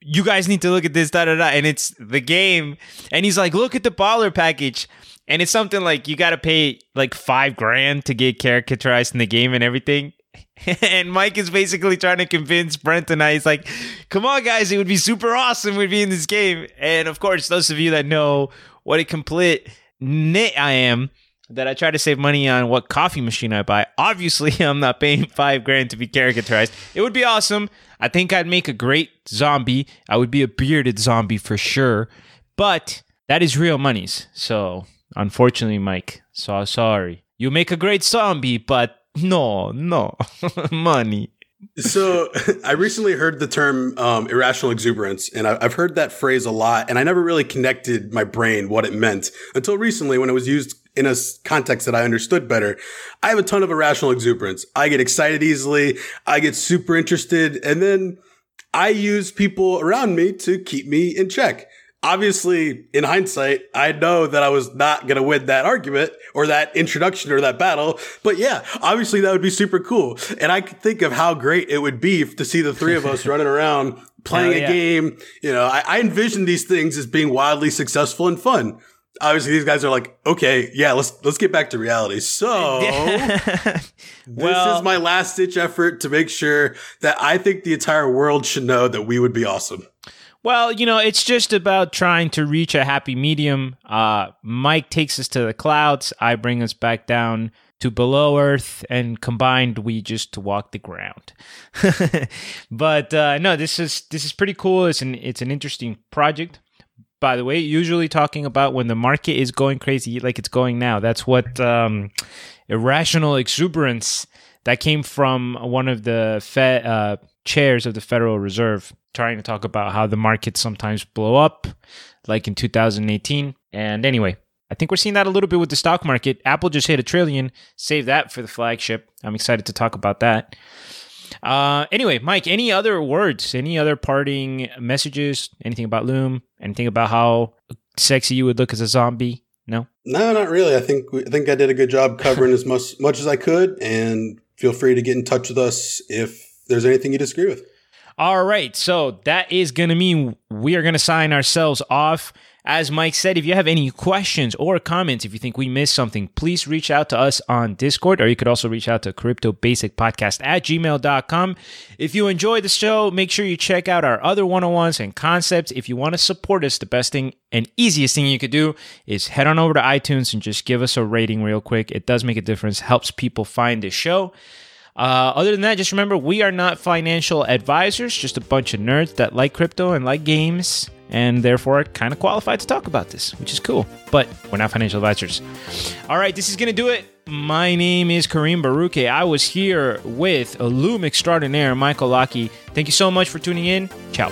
"You guys need to look at this, da da da," and it's the game, and he's like, "Look at the baller package." And it's something like you got to pay like five grand to get caricaturized in the game and everything. [laughs] and Mike is basically trying to convince Brent and I. He's like, "Come on, guys! It would be super awesome. We'd be in this game." And of course, those of you that know what a complete nit I am, that I try to save money on what coffee machine I buy. Obviously, [laughs] I'm not paying five grand to be caricaturized. It would be awesome. I think I'd make a great zombie. I would be a bearded zombie for sure. But that is real monies. So, unfortunately, Mike, so sorry. You make a great zombie, but no, no, [laughs] money. so [laughs] I recently heard the term um, irrational exuberance, and I've heard that phrase a lot, and I never really connected my brain what it meant until recently when it was used in a context that I understood better. I have a ton of irrational exuberance. I get excited easily. I get super interested, and then I use people around me to keep me in check obviously in hindsight, I know that I was not going to win that argument or that introduction or that battle. But yeah, obviously that would be super cool. And I could think of how great it would be to see the three of us running [laughs] around playing yeah. a game. You know, I, I envision these things as being wildly successful and fun. Obviously, these guys are like, okay, yeah, let's let's get back to reality. So, [laughs] this is my last ditch effort to make sure that I think the entire world should know that we would be awesome. Well, you know, it's just about trying to reach a happy medium. Uh, Mike takes us to the clouds. I bring us back down to below Earth, and combined, we just walk the ground. [laughs] but uh, no, this is this is pretty cool. It's an it's an interesting project. By the way, usually talking about when the market is going crazy, like it's going now. That's what um, irrational exuberance that came from one of the Fed. Uh, chairs of the Federal Reserve trying to talk about how the markets sometimes blow up, like in 2018. And anyway, I think we're seeing that a little bit with the stock market. Apple just hit a trillion. Save that for the flagship. I'm excited to talk about that. Uh, anyway, Mike, any other words, any other parting messages, anything about Loom, anything about how sexy you would look as a zombie? No, no, not really. I think I think I did a good job covering as much much as I could, and feel free to get in touch with us if there's anything you disagree with. All right. So that is going to mean we are going to sign ourselves off. As Mike said, if you have any questions or comments, if you think we missed something, please reach out to us on Discord, or you could also reach out to Crypto Basic Podcast at gmail.com. If you enjoy the show, make sure you check out our other one on ones and concepts. If you want to support us, the best thing and easiest thing you could do is head on over to iTunes and just give us a rating real quick. It does make a difference, helps people find the show. Uh, other than that, just remember we are not financial advisors, just a bunch of nerds that like crypto and like games, and therefore kind of qualified to talk about this, which is cool. But we're not financial advisors. All right, this is going to do it. My name is Kareem Baruke. I was here with Loom Extraordinaire Michael Lockie. Thank you so much for tuning in. Ciao.